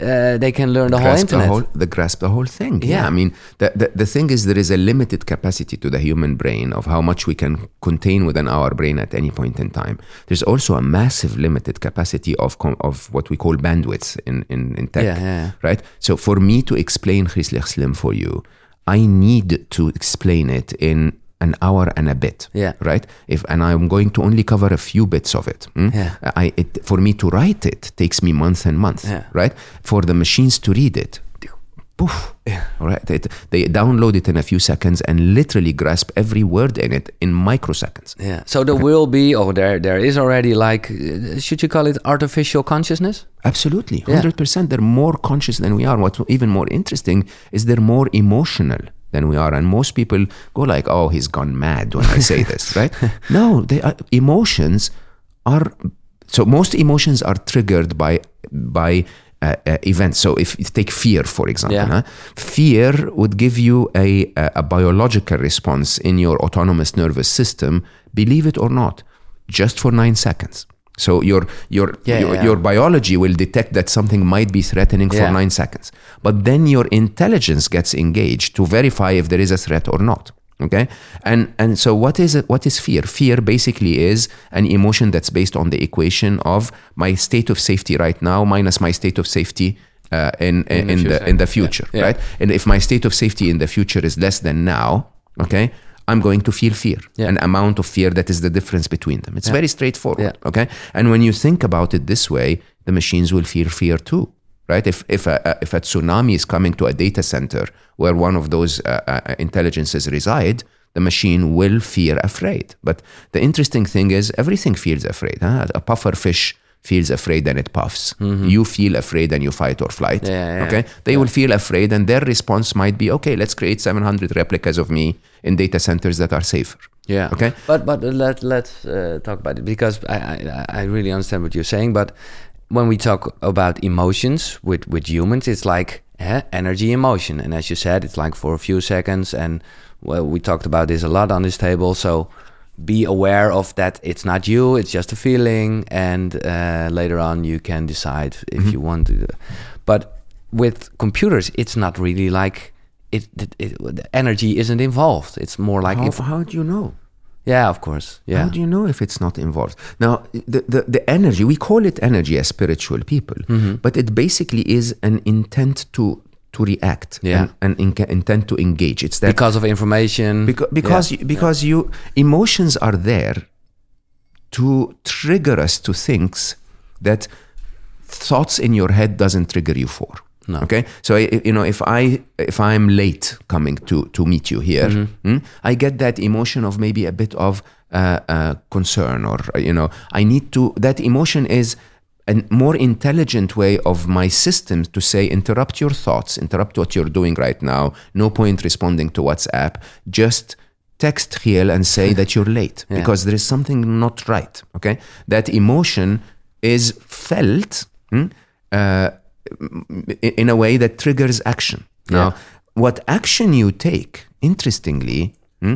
uh, they can learn the whole grasp the internet whole, the grasp the whole thing. Yeah. I mean, the, the, the thing is, there is a limited capacity to the human brain of how much we can contain within our brain at any point in time. There's also a massive limited capacity of com- of what we call bandwidths in, in, in tech, Yeah, yeah, yeah. right? So for me to explain Griezelig Slim for you, I need to explain it in an hour and a bit, Yeah. right? If and I'm going to only cover a few bits of it. hmm? Yeah. I it for me to write it takes me months and months, Yeah. right? For the machines to read it, poof, all right? It, they download it in a few seconds and literally grasp every word in it in microseconds. yeah so there will be or there there is already like uh, should you call it artificial consciousness Absolutely, Yeah. hundred percent. They're more conscious than we are. What's even more interesting is they're more emotional than we are. And most people go like, "Oh, he's gone mad" when I say this, right? No, they are, emotions are so most emotions are triggered by by uh, uh, events. So if you take fear, for example, Yeah. huh? fear would give you a, a a biological response in your autonomous nervous system. Believe it or not, just for nine seconds. So your your Yeah, your, yeah. your biology will detect that something might be threatening for Yeah. nine seconds. But then your intelligence gets engaged to verify if there is a threat or not. Okay. And and so what is it what is fear? Fear basically is an emotion that's based on the equation of my state of safety right now minus my state of safety uh, in, in, in, the, in the future, right? And if my state of safety in the future is less than now, okay, I'm going to feel fear, Yeah. an amount of fear that is the difference between them. It's very straightforward, Yeah. okay? And when you think about it this way, the machines will feel fear too, right? If if a, a- if a tsunami is coming to a data center where one of those uh, uh, intelligences reside, the machine will fear afraid. But the interesting thing is, everything feels afraid. Huh? A puffer fish feels afraid and it puffs. You feel afraid and you fight or flight. Mm-hmm. Yeah, yeah, okay, they will feel afraid, and their response might be, okay, let's create 700 replicas of me in data centers that are safer. Yeah. Okay. But but let let's uh, talk about it because I, I I really understand what you're saying. But when we talk about emotions with with humans, it's like eh, energy, emotion, and as you said, it's like for a few seconds. And well, we talked about this a lot on this table. So be aware of that. It's not you. It's just a feeling, and uh, later on you can decide if you want to. But with computers, it's not really like. It, it, it, the energy isn't involved. It's more like How, how do you know? yeah, of course. Yeah. How do you know if it's not involved? Now, the, the, the energy, we call it energy as spiritual people, Mm-hmm. but it basically is an intent to to react Yeah. and an in- intent to engage. It's that because of information. because because you, because you emotions are there to trigger us to things that thoughts in your head doesn't trigger you for No. okay so you know if i if i'm late coming to to meet you here Mm-hmm. hmm, i get that emotion of maybe a bit of uh, uh, concern or you know i need to that emotion is a more intelligent way of my system to say interrupt your thoughts interrupt what you're doing right now no point responding to whatsapp just text Giel and say that you're late Yeah. because there is something not right okay that emotion is felt hmm, uh, in a way that triggers action now Yeah. what action you take interestingly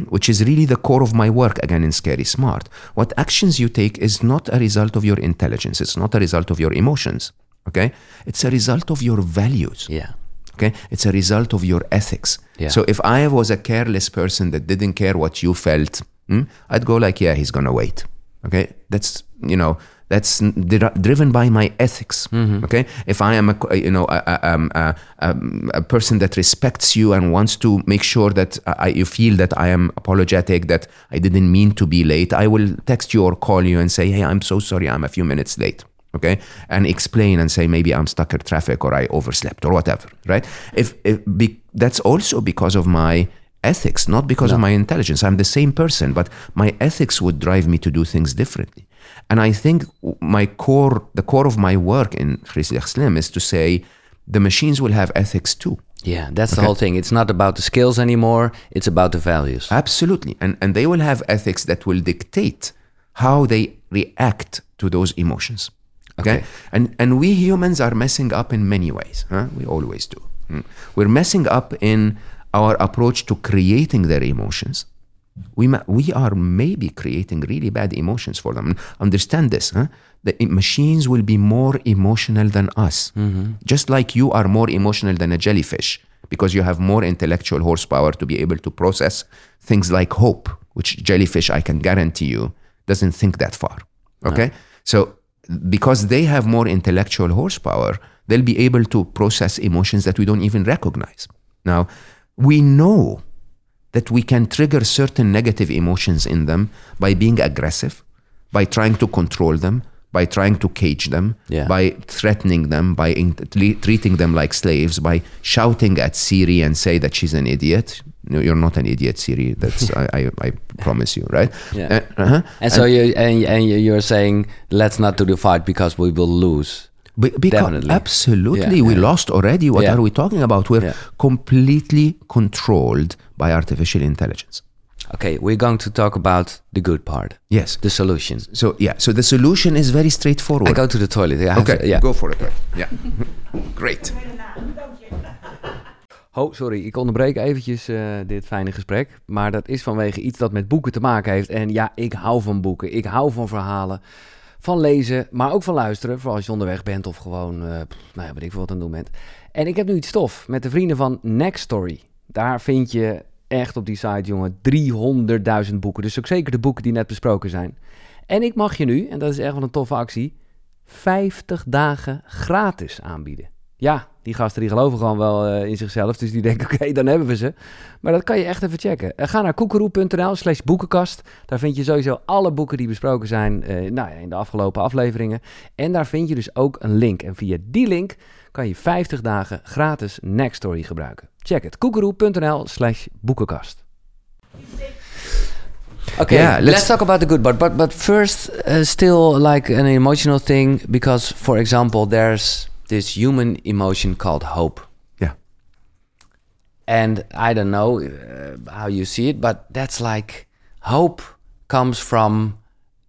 which is really the core of my work again in scary smart. What actions you take is not a result of your intelligence. It's not a result of your emotions okay? It's a result of your values yeah. okay? It's a result of your ethics. Yeah. so if i was a careless person that didn't care what you felt hmm, i'd go like yeah he's gonna wait okay? That's you know that's driven by my ethics okay? If i am a you know a, a, um, a, um, a person that respects you and wants to make sure that I, you feel that i am apologetic that i didn't mean to be late i will text you or call you and say hey i'm so sorry i'm a few minutes late okay? And explain and say maybe i'm stuck in traffic or i overslept or whatever right? If, if be, that's also because of my ethics not because of my intelligence. I'm the same person but my ethics would drive me to do things differently and i think my core the core of my work in Slim is to say the machines will have ethics too Yeah, that's the whole thing. It's not about the skills anymore. It's about the values. Absolutely. And, and they will have ethics that will dictate how they react to those emotions. Okay. Okay. And, and we humans are messing up in many ways. Huh? We always do. Mm. We're messing up in our approach to creating their emotions. We, ma- we are maybe creating really bad emotions for them. Understand this. Huh? The machines will be more emotional than us. Mm-hmm. Just like you are more emotional than a jellyfish because you have more intellectual horsepower to be able to process things like hope, which jellyfish, I can guarantee you, doesn't think that far. Okay? So, because they have more intellectual horsepower, they'll be able to process emotions that we don't even recognize. Now, we know that we can trigger certain negative emotions in them by being aggressive, by trying to control them, by trying to cage them, Yeah. by threatening them, by in- treating them like slaves, by shouting at Siri and say that she's an idiot. No, you're not an idiot, Siri. That's I, I, I promise you, right? Yeah. Uh, uh-huh. And so you and, and you're saying let's not do the fight because we will lose. Be- because Definitely. absolutely, Yeah, we yeah. lost already. What Yeah. are we talking about? We're Yeah. completely controlled by artificial intelligence. Okay, we're going to talk about the good part, Yes. the solution. So yeah, so the solution is very straightforward. I go to the toilet. I have okay, to- yeah. go for it. Yeah, great. Oh, sorry, ik onderbreek eventjes eh, dit fijne gesprek. Maar dat is vanwege iets dat met boeken te maken heeft. En ja, ik hou van boeken. Ik hou van verhalen. Van lezen, maar ook van luisteren. Vooral als je onderweg bent of gewoon, pff, nou ja, weet ik veel wat aan het doen bent. En ik heb nu iets stof met de vrienden van Next Story. Daar vind je echt op die site, jongen, 300.000 boeken. Dus ook zeker de boeken die net besproken zijn. En ik mag je nu, en dat is echt wel een toffe actie, 50 dagen gratis aanbieden. Ja, die gasten die geloven gewoon wel eh, in zichzelf. Dus die denken, oké, dan hebben we ze. Maar dat kan je echt even checken. Eh, ga naar koekeroe.nl slash boekenkast. Daar vind je sowieso alle boeken die besproken zijn eh, nou ja, in de afgelopen afleveringen. En daar vind je dus ook een link. En via die link kan je 50 dagen gratis Nextory gebruiken. Check het, koekeroe.nl slash boekenkast. Okay, Yeah, let's, let's- talk about the good part. But but first, uh, still like an emotional thing because, for example, there's this human emotion called hope, Yeah. and I don't know uh, how you see it, but that's like hope comes from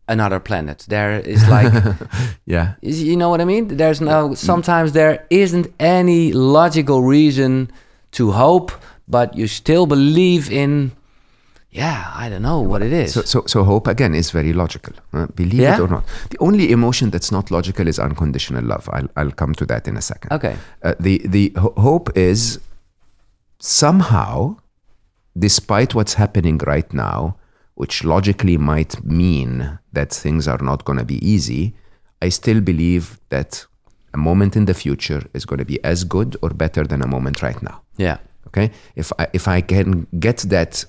another planet. There is like, Yeah. is, you know what I mean? There's no. Sometimes there isn't any logical reason to hope, but you still believe in. Yeah, I don't know what it is. So, so, so hope again is very logical. uh, believe Yeah? it or not. The only emotion that's not logical is unconditional love. I'll, I'll come to that in a second. okay. Uh, the the ho- hope is somehow, despite what's happening right now, which logically might mean that things are not going to be easy, I still believe that a moment in the future is going to be as good or better than a moment right now. Yeah. Okay, if I if I can get that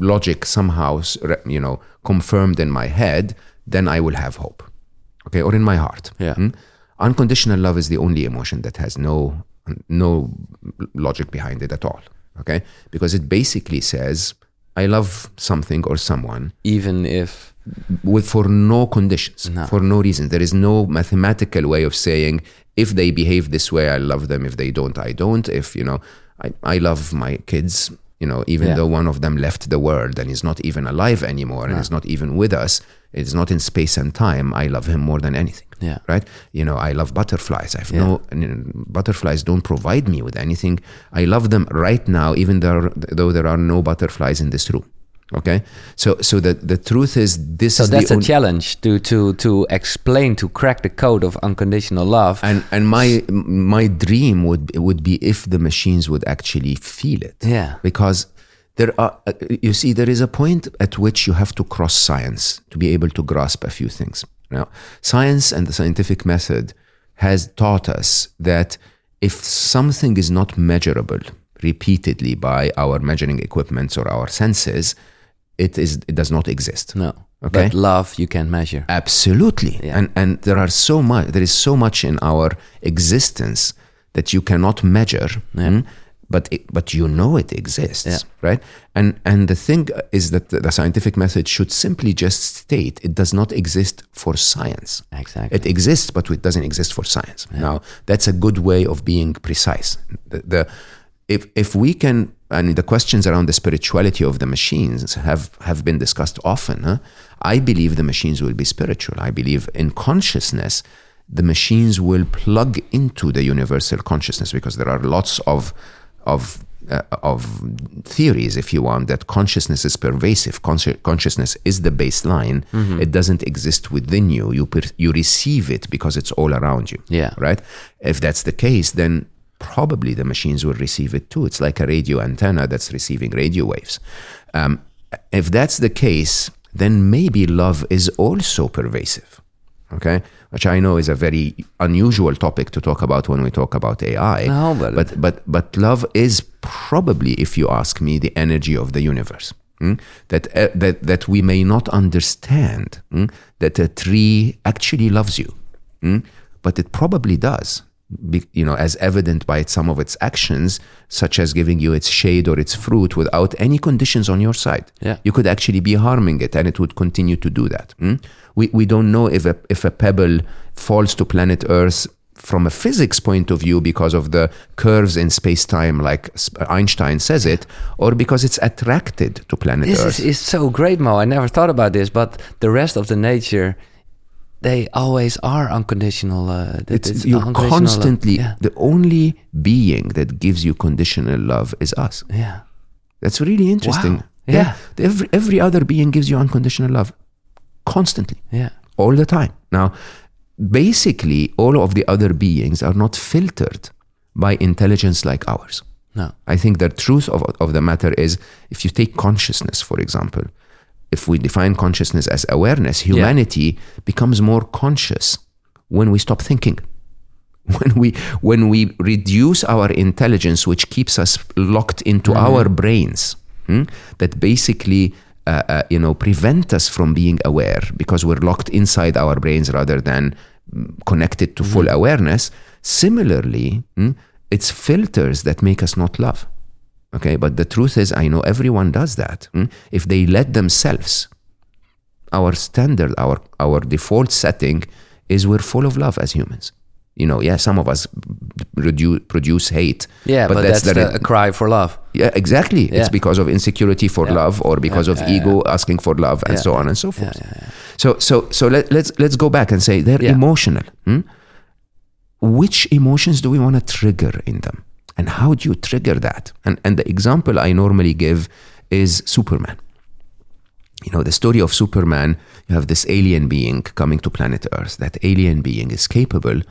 logic somehow, you know, confirmed in my head, then I will have hope. Okay, or in my heart. Yeah. Hmm? Unconditional love is the only emotion that has no no logic behind it at all. Okay, because it basically says I love something or someone Even if with for no conditions, No. for no reason. There is no mathematical way of saying if they behave this way, I love them. If they don't, I don't. If you know, I, I love my kids. You know, even Yeah. though one of them left the world and is not even alive anymore and is not even with us, it's not in space and time. I love him more than anything. Yeah. Right. You know, I love butterflies. I have no butterflies don't provide me with anything. I love them right now, even though there are no butterflies in this room. Okay. So so the the truth is this so is that's the a only, challenge to to to explain to crack the code of unconditional love. and and my my dream would would be if the machines would actually feel it Yeah. because there are uh, you see there is a point at which you have to cross science to be able to grasp a few things now science and the scientific method has taught us that if something is not measurable repeatedly by our measuring equipments or our senses it is it does not exist no. Okay. But love you can measure. Absolutely. Yeah. And and there are so much there is so much in our existence that you cannot measure. mm, But it, but you know it exists, Yeah. right? And and the thing is that the, the scientific method should simply just state it does not exist for science. Exactly. It exists, but it doesn't exist for science. Now, that's a good way of being precise. The, the if if we can, and the questions around the spirituality of the machines have have been discussed often. Huh? I believe the machines will be spiritual. I believe in consciousness. The machines will plug into the universal consciousness because there are lots of of uh, of theories, if you want, that consciousness is pervasive. Consci- consciousness is the baseline. It doesn't exist within you. You per- you receive it because it's all around you. Yeah. Right. If that's the case, then probably the machines will receive it too. It's like a radio antenna that's receiving radio waves. Um, if that's the case, then maybe love is also pervasive. Okay, which I know is a very unusual topic to talk about when we talk about AI. No, but- but but but love is probably, if you ask me, the energy of the universe. mm? That uh, that that we may not understand mm? that a tree actually loves you, mm? but it probably does. Be, you know, as evident by some of its actions, such as giving you its shade or its fruit without any conditions on your side. Yeah. You could actually be harming it, and it would continue to do that. mm? We we don't know if a if a pebble falls to planet Earth from a physics point of view because of the curves in space time, like Einstein says it, or because it's attracted to planet This Earth. is, is so great, Mo. I never thought about this, but the rest of the nature, they always are unconditional. Uh, it's, it's you're unconditional constantly Yeah. the only being that gives you conditional love is us. yeah. That's really interesting. Wow. Yeah. Every every other being gives you unconditional love, constantly. Yeah. all the time. Now, basically, all of the other beings are not filtered by intelligence like ours. No. I think the truth of, of the matter is if you take consciousness, for example, if we define consciousness as awareness, humanity becomes more conscious when we stop thinking. when we when we reduce our intelligence, which keeps us locked into our brains, hmm, that basically uh, uh, you know prevent us from being aware because we're locked inside our brains rather than mm, connected to full awareness. Similarly, hmm, it's filters that make us not love. Okay, but the truth is, I know everyone does that. hmm? If they let themselves, our standard, our our default setting is we're full of love as humans. You know, yeah, some of us reduce, produce hate. Yeah, but, that's, the, the, a cry for love. yeah, exactly. Yeah. It's because of insecurity for Yeah. love or because Yeah, of ego asking for love and so on and so forth. So so so let, let's let's go back and say they're emotional. hmm? Which emotions do we want to trigger in them, and how do you trigger that? And and the example I normally give is Superman. You know the story of Superman. You have this alien being coming to planet Earth. That alien being is capable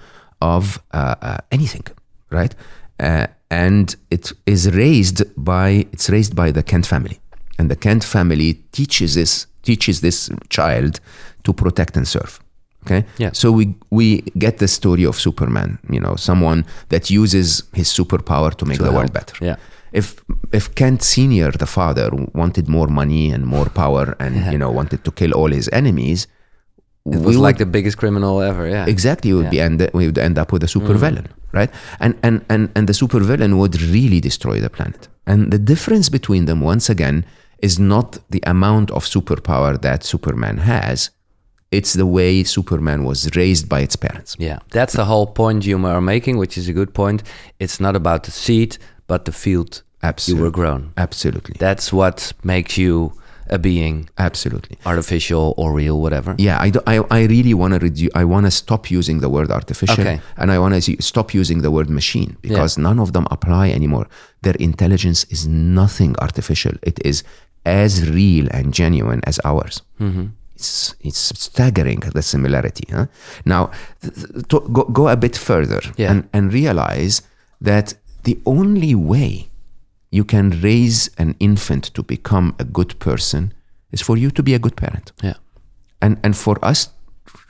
of uh, uh, anything, right? Uh, and it is raised by it's raised by the Kent family, and the Kent family teaches this teaches this child to protect and serve. Okay, Yeah. So we we get the story of Superman. You know, someone that uses his superpower to make To the world better. Yeah. If if Kent Senior, the father, wanted more money and more power, and you know wanted to kill all his enemies, It was would- like the biggest criminal ever. Yeah. Exactly, we would be end, we would end up with a mm. supervillain, right? And and and and the supervillain would really destroy the planet. And the difference between them, once again, is not the amount of superpower that Superman has. It's the way Superman was raised by its parents. Yeah, that's the whole point you are making, which is a good point. It's not about the seed, but the field you Absolutely. were grown. Absolutely, That's what makes you a being, absolutely. artificial or real, whatever. Yeah, I, do, I, I really want to reduce. I want to stop using the word artificial, Okay. and I want to stop using the word machine because none of them apply anymore. Their intelligence is nothing artificial. It is as real and genuine as ours. Mm-hmm. It's it's staggering the similarity. Huh? Now, th- th- to go, go a bit further Yeah. and, and realize that the only way you can raise an infant to become a good person is for you to be a good parent Yeah. and and for us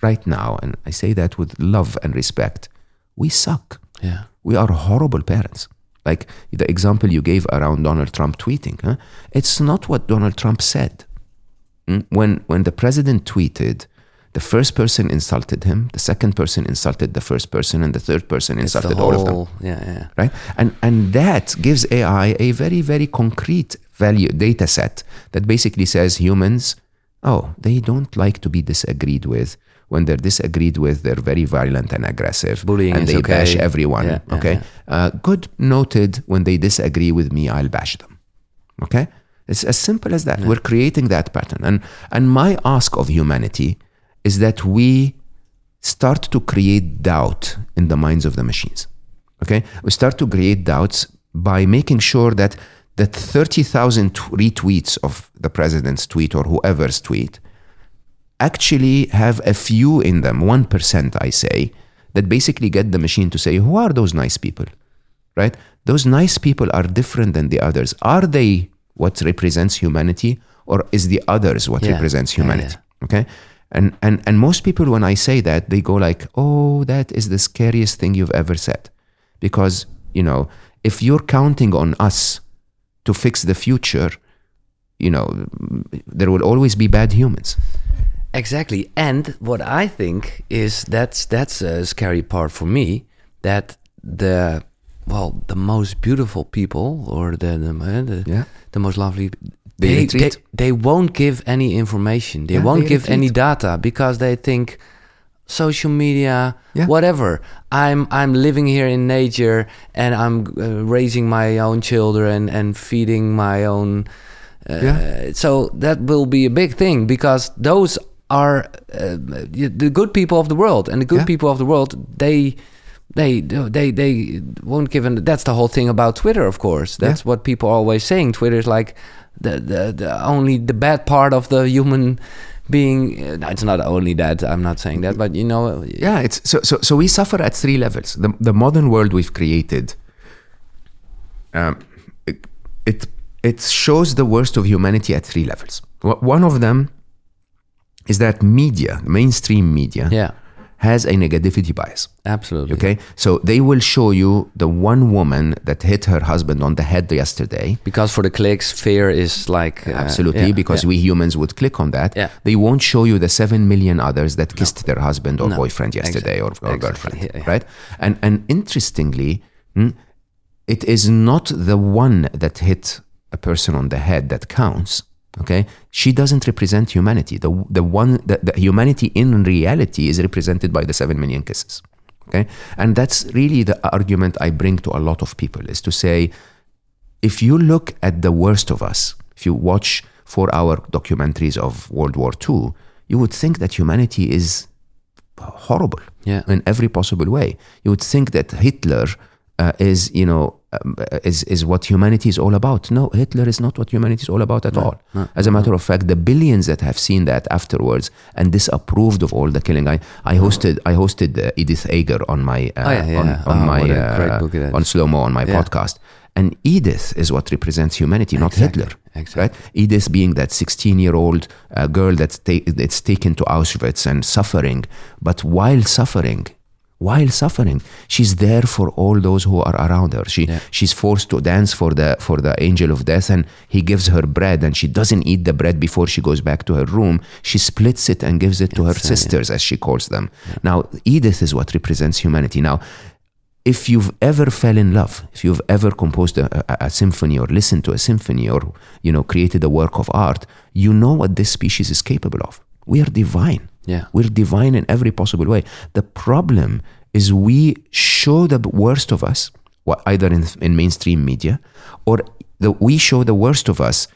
right now and i say that with love and respect we suck Yeah. we are horrible parents like the example you gave around donald trump tweeting huh? it's not what donald trump said? When when the president tweeted the first person insulted him the second person insulted the first person and the third person insulted all of them. Yeah, yeah. right? And and that gives ai a very very concrete value data set that basically says humans oh they don't like to be disagreed with. When they're disagreed with they're very violent and aggressive Bullying and is they okay. bash everyone Yeah, yeah, okay? Uh, good noted when they disagree with me i'll bash them okay it's as simple as that we're creating that pattern and and my ask of humanity is that we start to create doubt in the minds of the machines. Okay? We start to create doubts by making sure that that 30,000 retweets of the president's tweet or whoever's tweet actually have a few in them, 1%, I say, that basically get the machine to say, who are those nice people? Right? Those nice people are different than the others. Are they what represents humanity or is the others what Yeah. represents Yeah, humanity? Okay? And, and and most people when I say that they go like, "Oh, that is the scariest thing you've ever said." Because, you know, if you're counting on us to fix the future, you know, there will always be bad humans. Exactly. And what I think is that's that's a scary part for me that the well the most beautiful people or the the, uh, the, Yeah. the most lovely They they, they, won't give any information. They Yeah, won't they give any data because they think social media Yeah. whatever i'm i'm living here in nature and i'm uh, raising my own children and feeding my own uh, Yeah. so that will be a big thing because those are uh, the good people of the world and the good Yeah. people of the world they they they they won't give an that's the whole thing about twitter of course. That's what people are always saying. Twitter is like the, the the only the bad part of the human being. Uh, no, it's not only that i'm not saying that but you know Yeah, it's so so so we suffer at three levels. The the modern world we've created um, it, it it shows the worst of humanity at three levels. One of them is that media, mainstream media, yeah has a negativity bias. Absolutely. Okay, so they will show you the one woman that hit her husband on the head yesterday. Because for the clicks, fear is like uh, Absolutely, yeah, because yeah. we humans would click on that. Yeah. They won't show you the seven million others that kissed their husband or No. boyfriend yesterday or, or Exactly. girlfriend, Yeah, yeah. right? And and interestingly, hmm, it is not the one that hit a person on the head that counts. Okay, she doesn't represent humanity. The the one the, the humanity in reality is represented by the seven million kisses. Okay, and that's really the argument I bring to a lot of people is to say, if you look at the worst of us, if you watch four hour documentaries of World War II, you would think that humanity is horrible Yeah. in every possible way. You would think that Hitler uh, is, you know, um, uh, is, is what humanity is all about. No, Hitler is not what humanity is all about at all. As a matter of fact, the billions that have seen that afterwards and disapproved of all the killing. I, I hosted I hosted uh, Edith Eger on my uh, Oh, yeah, on, yeah. on Oh, my what a great uh, book it is. on Slo Mo on my Yeah. podcast. And Edith is what represents humanity, not Exactly, Hitler. exactly. Right? Edith being that 16 year old uh, girl that's, ta- that's taken to Auschwitz and suffering, but while suffering, while suffering, she's there for all those who are around her. She Yeah. she's forced to dance for the for the angel of death, and he gives her bread, and she doesn't eat the bread before she goes back to her room. She splits it and gives it to her uh, yeah. sisters, as she calls them. Now, Edith is what represents humanity. Now, if you've ever fell in love, if you've ever composed a, a, a symphony or listened to a symphony or you know created a work of art, you know what this species is capable of. We are divine. Yeah. We're divine in every possible way. The problem is we show the worst of us, either in, in mainstream media, or the, we show the worst of us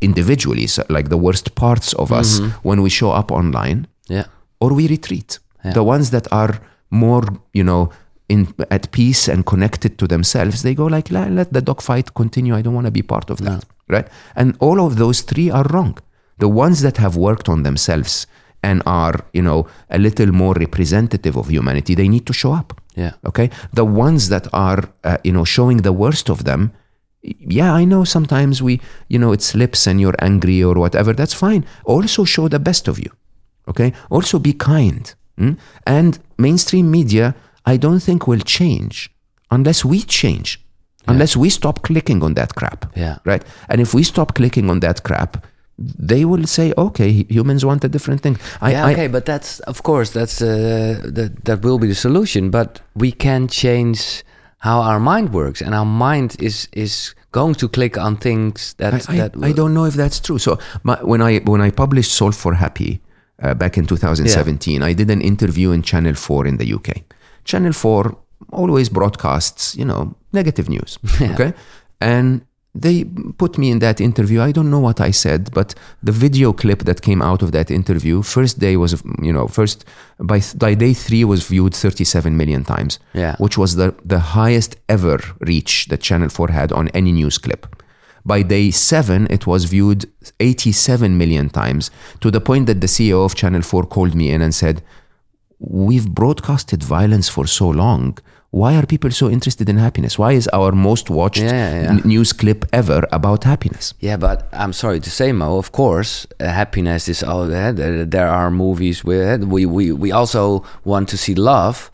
individually, so like the worst parts of us mm-hmm. when we show up online Yeah. or we retreat. Yeah. The ones that are more, you know, in at peace and connected to themselves, they go like, let, let the dogfight continue. I don't want to be part of that, right? And all of those three are wrong. The ones that have worked on themselves and are, you know, a little more representative of humanity, they need to show up. Yeah. Okay, the ones that are, uh, you know, showing the worst of them. Yeah, I know sometimes we, you know, it slips and you're angry or whatever. That's fine. Also show the best of you. Okay. Also be kind. mm? And mainstream media, I don't think will change unless we change, unless we stop clicking on that crap. Yeah. Right. And if we stop clicking on that crap, they will say, okay, humans want a different thing. I, yeah, I- okay, but that's of course that's uh, that that will be the solution. But we can change how our mind works, and our mind is is going to click on things that I, that I, I don't know if that's true. So my, when I when I published Solve for Happy uh, back in 2017, I did an interview in Channel 4 in the UK. Channel 4 always broadcasts, you know, negative news. Okay, and they put me in that interview. I don't know what I said, but the video clip that came out of that interview, first day was, you know, first by by day three was viewed 37 million times Yeah. which was the, the highest ever reach that Channel 4 had on any news clip. By day seven, it was viewed 87 million times to the point that the CEO of Channel 4 called me in and said, We've broadcasted violence for so long. Why are people so interested in happiness? Why is our most watched Yeah, yeah, yeah. n- news clip ever about happiness? Yeah, but I'm sorry to say, Mo. Of course, uh, happiness is. Oh, uh, there, there are movies where we, we we also want to see love,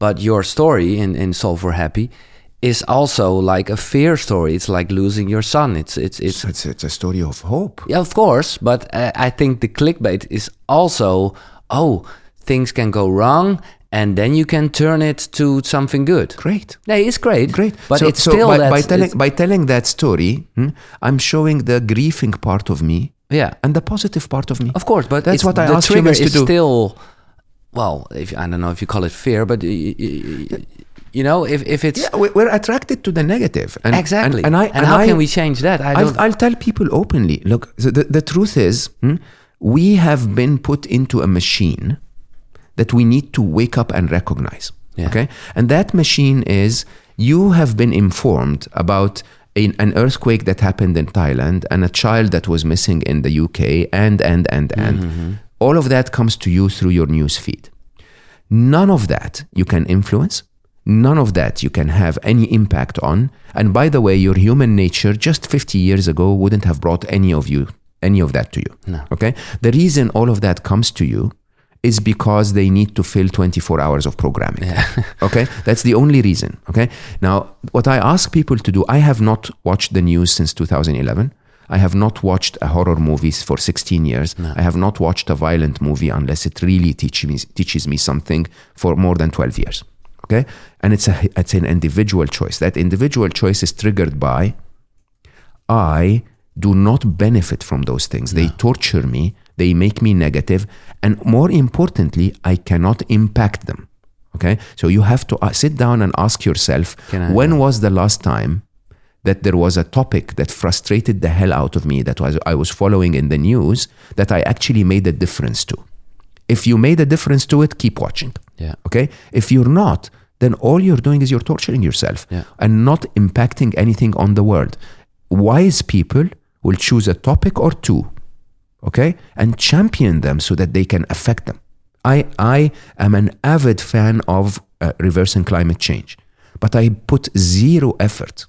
but your story in in Solve for Happy is also like a fear story. It's like losing your son. It's it's it's. So it's, it's a story of hope. Yeah, of course, but uh, I think the clickbait is also oh things can go wrong. And then you can turn it to something good. Great. Yeah, it's great. Great. but so, it's so still by, that by telling by telling that story, hmm, I'm showing the grieving part of me yeah. and the positive part of me. Of course, but That's what I ask humans to is do. Still, well, if I don't know if you call it fear, but y- y- y- you know, if if it's Yeah, we- we're attracted to the negative. And, exactly, And, and I and how I, can we change that? I I'll, don't. I'll tell people openly. Look, the, the, the truth is, hmm, we have been put into a machine that we need to wake up and recognize. Yeah. Okay, and that machine is you have been informed about. an an earthquake that happened in Thailand and a child that was missing in the UK, and and and and Mm-hmm. all of that comes to you through your news feed. None of that you can influence. None of that you can have any impact on. And by the way, your human nature just 50 years ago wouldn't have brought any of you, any of that to you. No. Okay. The reason all of that comes to you is because they need to fill 24 hours of programming. okay? That's the only reason. Okay? Now, what I ask people to do, I have not watched the news since 2011. I have not watched a horror movies for 16 years. I have not watched a violent movie unless it really teaches me, teaches me something for more than 12 years. Okay? And it's a it's an individual choice. That individual choice is triggered by I do not benefit from those things. They torture me, they make me negative, and more importantly, I cannot impact them. Okay? So you have to uh, sit down and ask yourself when was the last time that there was a topic that frustrated the hell out of me that was I was following in the news that I actually made a difference to. If you made a difference to it, keep watching. Yeah. Okay? If you're not, then all you're doing is you're torturing yourself Yeah. and not impacting anything on the world. Wise people will choose a topic or two, okay, and champion them so that they can affect them. I, I am an avid fan of uh, reversing climate change, but I put zero effort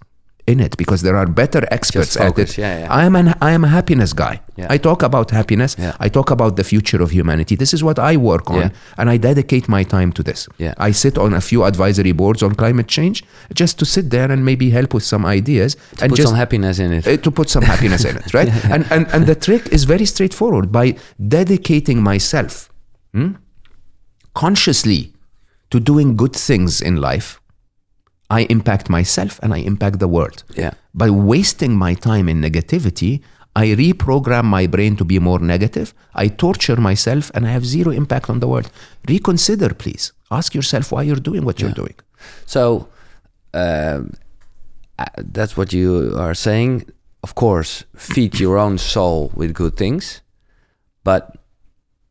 in it because there are better experts at it. yeah, yeah. I am an I am a happiness guy. Yeah. I talk about happiness. I talk about the future of humanity. This is what I work on, and I dedicate my time to this. Yeah. I sit on a few advisory boards on climate change just to sit there and maybe help with some ideas and Put just some happiness in it. uh, to put some happiness in it, right? And, and and the trick is very straightforward. By dedicating myself hmm, consciously to doing good things in life, I impact myself and I impact the world. Yeah. By wasting my time in negativity, I reprogram my brain to be more negative. I torture myself and I have zero impact on the world. Reconsider, please. Ask yourself why you're doing what you're doing. So um, uh, that's what you are saying. Of course, feed your own soul with good things, but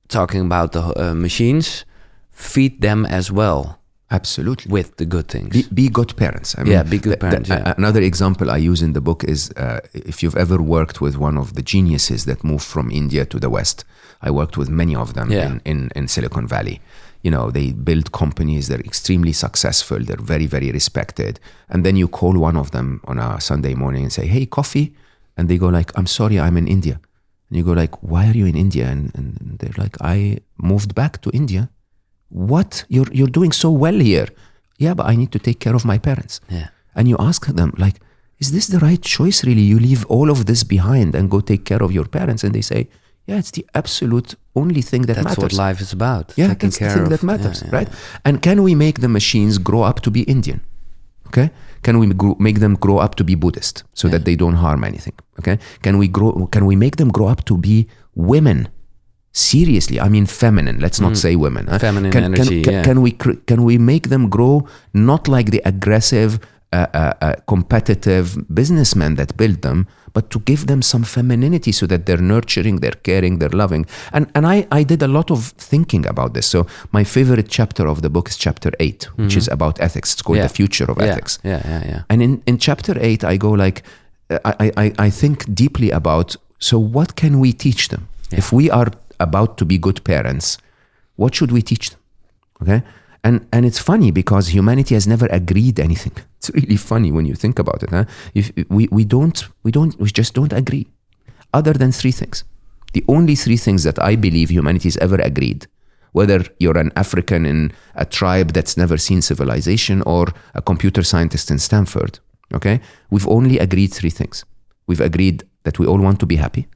talking about the uh, machines, feed them as well Absolutely. with the good things. Be, be good parents. I Yeah, be good parents, yeah. Another example I use in the book is uh, if you've ever worked with one of the geniuses that moved from India to the West. I worked with many of them Yeah. in, in, in Silicon Valley. You know, they build companies, they're extremely successful, they're very, very respected. And then you call one of them on a Sunday morning and say, Hey, coffee. And they go like, I'm sorry, I'm in India. And you go like, Why are you in India? And, and they're like, I moved back to India what? You're you're doing so well here. Yeah but i need to take care of my parents. Yeah. and you ask them like is this the right choice really? You leave all of this behind and go take care of your parents and they say yeah it's the absolute only thing that That's matters. what life is about. yeah taking that's the thing of. that matters Yeah, yeah, right? and can we make the machines grow up to be indian? Okay? Can we gro- make them grow up to be buddhist so that they don't harm anything? Okay? Can we grow can we make them grow up to be women seriously i mean feminine let's not say women huh? Mm. Feminine can, energy, can, yeah. can we can we make them grow not like the aggressive uh, uh, uh, competitive businessmen that build them but to give them some femininity so that they're nurturing they're caring they're loving and and I, I did a lot of thinking about this so my favorite chapter of the book is chapter 8 which is about ethics it's called Mm-hmm. Yeah. the future of yeah. ethics Yeah, yeah, yeah. and in, in chapter eight, I go like, uh, I, I, I think deeply about, so what can we teach them? If we are about to be good parents, what should we teach them? Okay. And, and it's funny because humanity has never agreed anything. It's really funny when you think about it. Huh? If we, we don't, we don't, we just don't agree other than three things. The only three things that I believe humanity has ever agreed, whether you're an African in a tribe that's never seen civilization or a computer scientist in Stanford, okay? We've only agreed three things. We've agreed that we all want to be happy.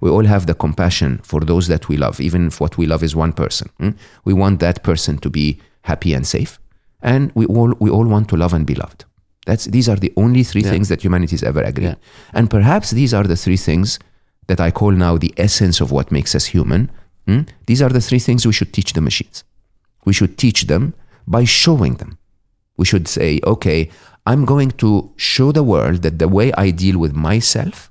We all have the compassion for those that we love, even if what we love is one person. hmm? We want that person to be happy and safe. And we all, we all want to love and be loved. That's, these are the only three Yeah. things that humanity has ever agreed. Yeah. And perhaps these are the three things that I call now the essence of what makes us human. Hmm? These are the three things we should teach the machines. We should teach them by showing them. We should say, okay, I'm going to show the world that the way I deal with myself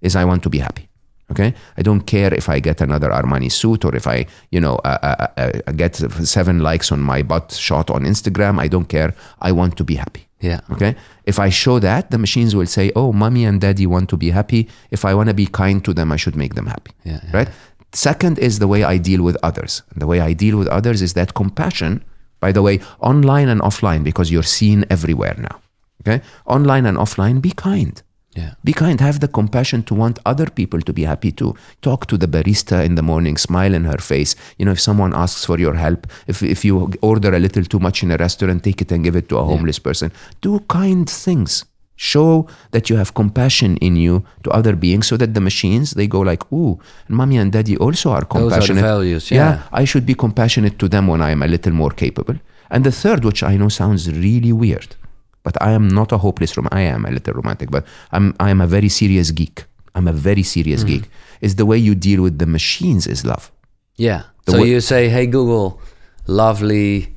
is I want to be happy. Okay, I don't care if I get another Armani suit or if I, you know, uh, uh, uh, uh, get seven likes on my butt shot on Instagram. I don't care. I want to be happy. Yeah. Okay. If I show that, the machines will say, "Oh, mommy and daddy want to be happy. If I want to be kind to them, I should make them happy." Yeah, yeah. Right. Second is the way I deal with others. And the way I deal with others is that compassion. By the way, online and offline, because you're seen everywhere now. Okay. Online and offline, be kind. Yeah. Be kind, have the compassion to want other people to be happy too. Talk to the barista in the morning, smile in her face. You know, if someone asks for your help, if, if you order a little too much in a restaurant, take it and give it to a homeless person. Do kind things. Show that you have compassion in you to other beings so that the machines, they go like, ooh, and mommy and daddy also are compassionate. Those are values, yeah. I should be compassionate to them when I am a little more capable. And the third, which I know sounds really weird, but I am not a hopeless rom. I am a little romantic, but I'm I am a very serious geek. I'm a very serious Mm-hmm. geek. It's the way you deal with the machines is love. Yeah. The so wo- you say, "Hey Google, lovely,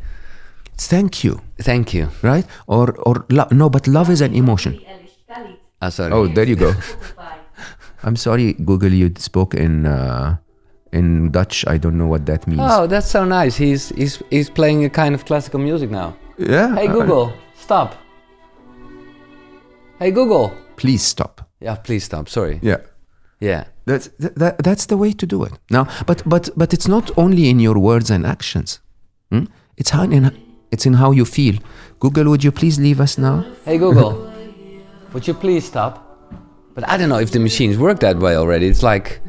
Thank you, thank you." right? Or or lo- no, but love is an emotion. Ah, sorry. Oh, there you go. I'm sorry, Google. You spoke in uh, in Dutch. I don't know what that means. Oh, that's so nice. He's he's he's playing a kind of classical music now. yeah. Hey uh, Google, stop. Hey Google. please stop. Yeah, please stop. Sorry. Yeah. Yeah. That's that, that, that's the way to do it. Now, but but but it's not only in your words and actions. Hmm? It's how in it's in how you feel. Google, would you please leave us now? Hey Google, would you please stop? But I don't know if the machines work that way already. It's like,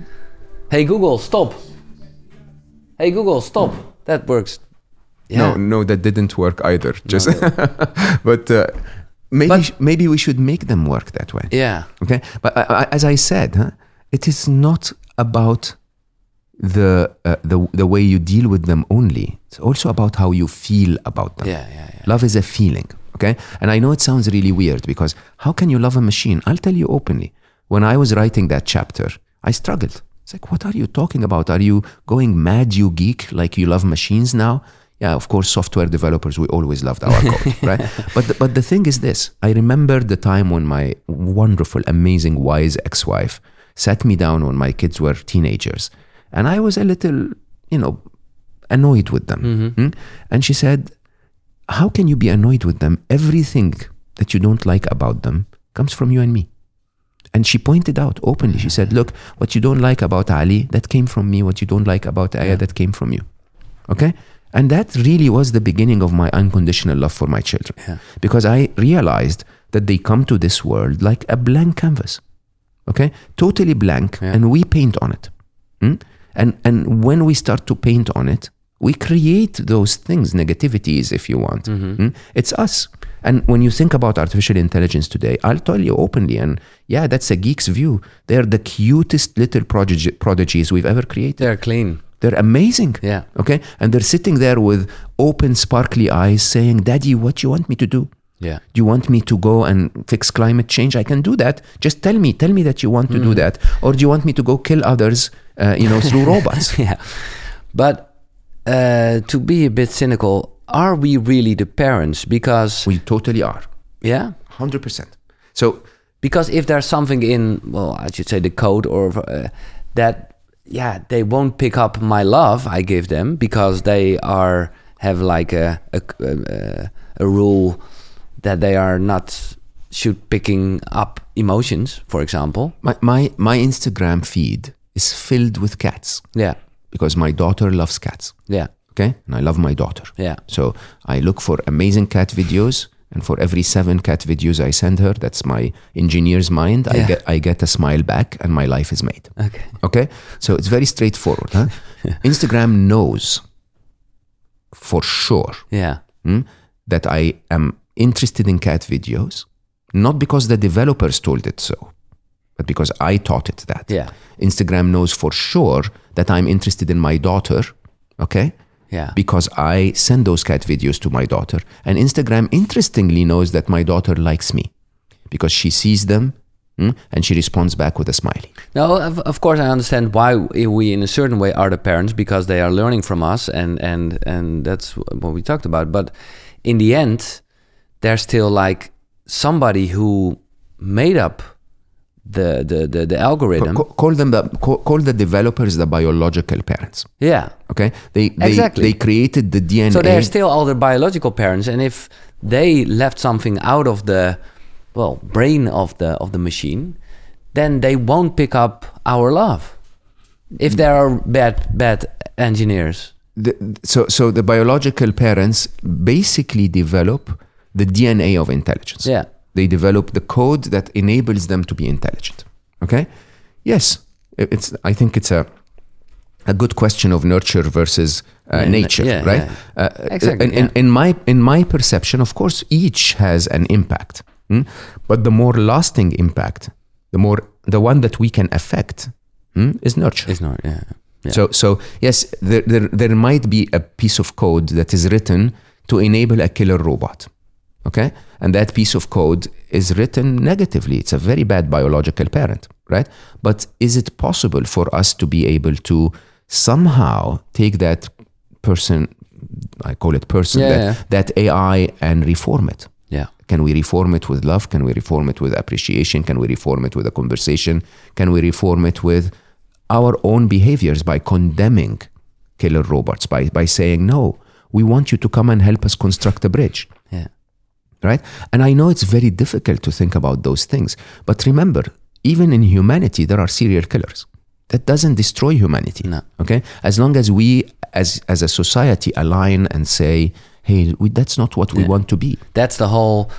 hey Google, stop. Hey Google, stop. That works. No, Yeah. no, that didn't work either. Just, but uh, maybe But- maybe we should make them work that way. Yeah. Okay, but uh, as I said, huh, it is not about the uh, the the way you deal with them only. It's also about how you feel about them. Yeah, yeah, yeah. Love is a feeling, okay? And I know it sounds really weird because how can you love a machine? I'll tell you openly. When I was writing that chapter, I struggled. It's like, what are you talking about? Are you going mad, you geek, like you love machines now? Yeah, of course, software developers, we always loved our code, right? But the, but the thing is this I remember the time when my wonderful, amazing, wise ex wife sat me down when my kids were teenagers. And I was a little, you know, annoyed with them. Hmm? And she said, How can you be annoyed with them? Everything that you don't like about them comes from you and me. And she pointed out openly, she said, Look, what you don't like about Ali, that came from me. What you don't like about Aya, that came from you. Okay? And that really was the beginning of my unconditional love for my children. Yeah. Because I realized that they come to this world like a blank canvas. Okay? Totally blank, Yeah. and we paint on it. Hmm? And, and when we start to paint on it, we create those things, negativities, if you want. Hmm? It's us. And when you think about artificial intelligence today, I'll tell you openly, and yeah, that's a geek's view. They're the cutest little prodigy, prodigies we've ever created. They're clean. They're amazing. Yeah. Okay. And they're sitting there with open, sparkly eyes saying, Daddy, what do you want me to do? Yeah. Do you want me to go and fix climate change? I can do that. Just tell me, tell me that you want to Mm. do that. Or do you want me to go kill others, uh, you know, through robots? yeah. But uh, to be a bit cynical, are we really the parents? Because We totally are. yeah, 100%. So, because if there's something in well, I should say the code or uh, that yeah they won't pick up my love I give them because they are have like a a, a, a rule that they are not should picking up emotions, for example. my, my, my Instagram feed is filled with cats Yeah, because my daughter loves cats. yeah, Okay. And I love my daughter. yeah, So I look for amazing cat videos, and for every seven cat videos I send her, that's my engineer's mind. I get I get a smile back, and my life is made. okay, Okay, so it's very straightforward. Huh? Instagram knows for sure yeah, hmm, that I am interested in cat videos, not because the developers told it so, but because I taught it that. yeah, Instagram knows for sure that I'm interested in my daughter. Okay, yeah, because I send those cat videos to my daughter. And Instagram, interestingly, knows that my daughter likes me because she sees them mm, and she responds back with a smiley. Now, of, of course I understand why we, in a certain way, are the parents because they are learning from us, and and and that's what we talked about. But in the end, there's still like somebody who made up the the the, the algorithm. Ca- call them the call, call the developers the biological parents. yeah. Okay, they they, Exactly. they created the DNA. So they're still all the biological parents, and if they left something out of the well brain of the of the machine, then they won't pick up our love. If there are bad bad engineers. the, so so the biological parents basically develop the DNA of intelligence. Yeah. They develop the code that enables them to be intelligent. Okay? Yes, it's. I think it's a a good question of nurture versus uh, Yeah, nature, yeah, right? yeah. Uh, Exactly, In, in, in my in my perception, of course, each has an impact, hmm? but the more lasting impact, the more the one that we can affect, hmm, is nurture. It's not. Yeah. yeah. So, so yes, there, there, there might be a piece of code that is written to enable a killer robot. Okay? And that piece of code is written negatively. It's a very bad biological parent, right? But is it possible for us to be able to somehow take that person, I call it person, Yeah, that, yeah. that AI and reform it? yeah. Can we reform it with love? Can we reform it with appreciation? Can we reform it with a conversation? Can we reform it with our own behaviors by condemning killer robots, by, by saying, no, we want you to come and help us construct a bridge. Right? And I know it's very difficult to think about those things. But remember, even in humanity, there are serial killers. That doesn't destroy humanity. No. Okay? As long as we, as, as a society, align and say, hey, we, that's not what we Yeah. want to be. That's the whole,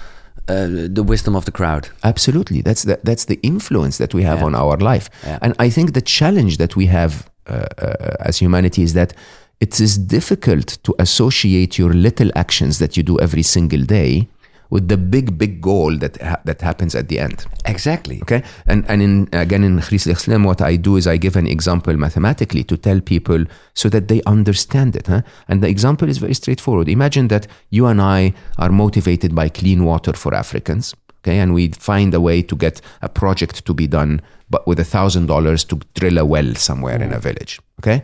uh, the wisdom of the crowd. Absolutely. That's the, that's the influence that we have Yeah. on our life. Yeah. And I think the challenge that we have uh, uh, as humanity is that it is difficult to associate your little actions that you do every single day with the big, big goal that ha- that happens at the end. Exactly. Okay, and and in again in Khris Islam, what I do is I give an example mathematically to tell people so that they understand it. Huh? And the example is very straightforward. Imagine that you and I are motivated by clean water for Africans. Okay, and we find a way to get a project to be done, but with a thousand dollars to drill a well somewhere in a mm. village. Okay,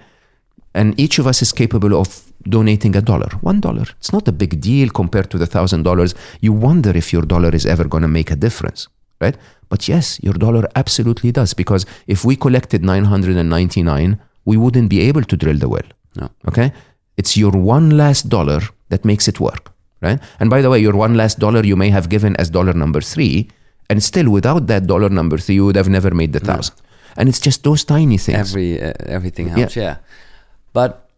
and each of us is capable of donating a dollar, one dollar. It's not a big deal compared to the thousand dollars. You wonder if your dollar is ever going to make a difference, right? But yes, your dollar absolutely does because if we collected 999, we wouldn't be able to drill the well. No. Okay? It's your one last dollar that makes it work, right? And by the way, your one last dollar you may have given as dollar number three, and still without that dollar number three, you would have never made the thousand. And it's just those tiny things. Every uh, everything helps. Yeah. But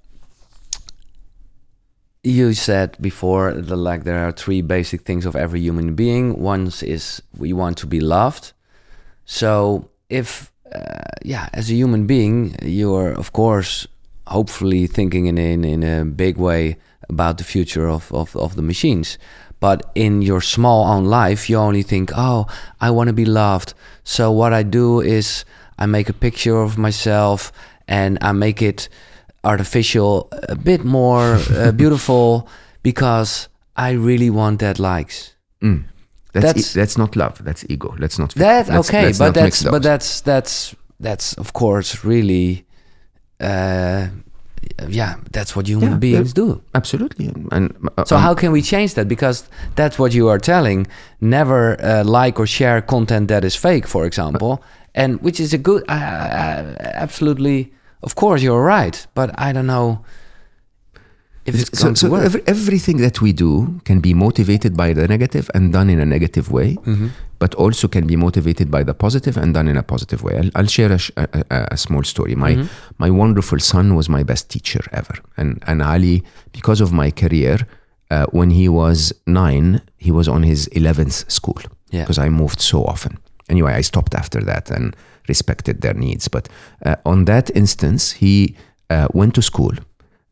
you said before that like there are three basic things of every human being. One is we want to be loved. So if uh, yeah, as a human being, you're of course hopefully thinking in in, in a big way about the future of, of, of the machines. But in your small own life, you only think, oh, I want to be loved. So what I do is I make a picture of myself and I make it artificial, a bit more uh, beautiful because I really want that likes. Mm. That's, That's- e- that's not love. That's ego. Let's not. That let's- okay, let's but that's but that's that's that's of course really, uh, yeah, that's what human Yeah, beings do. absolutely. And uh, So um, how can we change that? Because that's what you are telling. Never uh, like or share content that is fake, for example, and which is a good, uh, uh, absolutely. Of course, you're right, but I don't know if it's so, so every, everything that we do can be motivated by the negative and done in a negative way, Mm-hmm. but also can be motivated by the positive and done in a positive way. I'll, I'll share a, sh- a, a, small story. My Mm-hmm. my wonderful son was my best teacher ever, and and Ali, because of my career, uh, when he was nine, he was on his eleventh school Yeah. because I moved so often. Anyway, I stopped after that and respected their needs. But uh, on that instance, he uh, went to school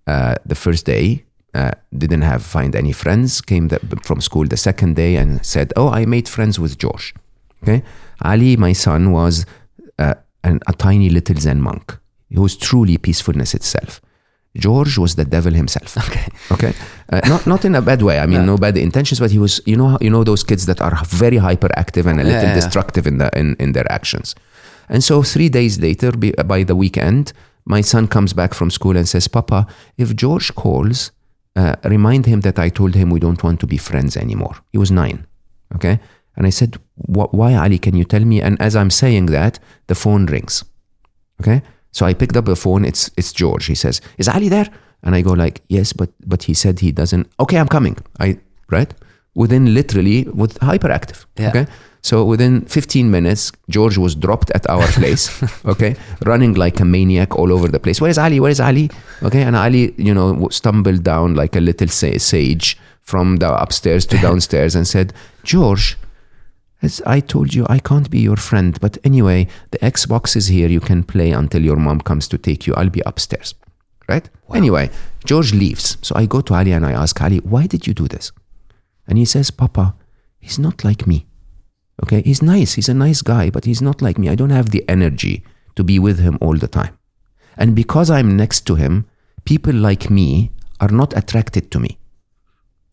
uh, the first day. Uh, didn't have find any friends. Came the, from school the second day and said, "Oh, I made friends with George." Okay, Ali, my son, was uh, an, a tiny little Zen monk. He was truly peacefulness itself. George was the devil himself. Okay. Okay, uh, not not in a bad way. I mean, no bad intentions, but he was. You know, you know those kids that are very hyperactive and a little yeah, yeah. destructive in the in, in their actions. And so three days later, by the weekend, my son comes back from school and says, "Papa, if George calls, uh, remind him that I told him we don't want to be friends anymore." He was nine. Okay, and I said, "Why, Ali? Can you tell me?" And as I'm saying that, the phone rings. Okay. So I picked up the phone. It's it's George. He says, "Is Ali there?" And I go like, "Yes, but but he said he doesn't." Okay, I'm coming. I right within literally with hyperactive. Yeah. Okay. So within 15 minutes, George was dropped at our place. okay, running like a maniac all over the place. Where is Ali? Where is Ali? Okay, and Ali, you know, stumbled down like a little sage from the upstairs to downstairs and said, "George, As I told you, I can't be your friend, but anyway, the Xbox is here. You can play until your mom comes to take you. I'll be upstairs. Right? Anyway, George leaves. So I go to Ali and I ask Ali, why did you do this? And he says, Papa, he's not like me. Okay? He's nice. He's a nice guy, but he's not like me. I don't have the energy to be with him all the time. And because I'm next to him, people like me are not attracted to me.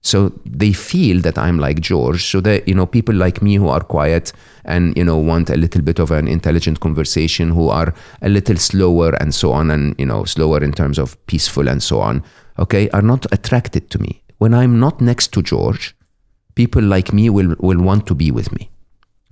So they feel that I'm like George. So that, you know, people like me who are quiet and, you know, want a little bit of an intelligent conversation, who are a little slower and so on, and, you know, slower in terms of peaceful and so on, okay, are not attracted to me. When I'm not next to George, people like me will, will want to be with me.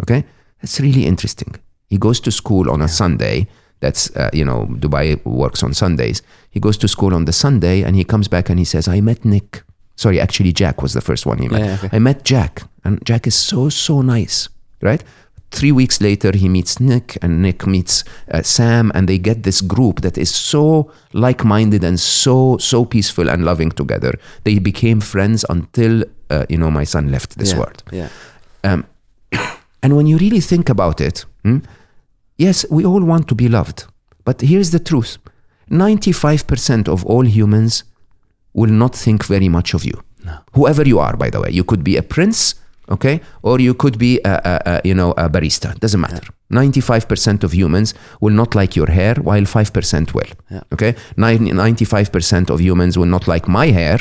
Okay? That's really interesting. He goes to school on a Sunday. That's, uh, you know, Dubai works on Sundays. He goes to school on the Sunday and he comes back and he says, I met Nick. Sorry, actually, Jack was the first one he met. Yeah, okay. I met Jack, and Jack is so, so nice, right? Three weeks later, he meets Nick, and Nick meets uh, Sam, and they get this group that is so like minded and so, so peaceful and loving together. They became friends until, uh, you know, my son left this yeah. world. Yeah. Um, and when you really think about it, hmm, yes, we all want to be loved. But here's the truth 95% of all humans will not think very much of you. Whoever you are, by the way. You could be a prince, okay? Or you could be, a, a, a, you know, a barista. Doesn't matter. 95% of humans will not like your hair, while 5% will. Yeah. Okay? 95% of humans will not like my hair.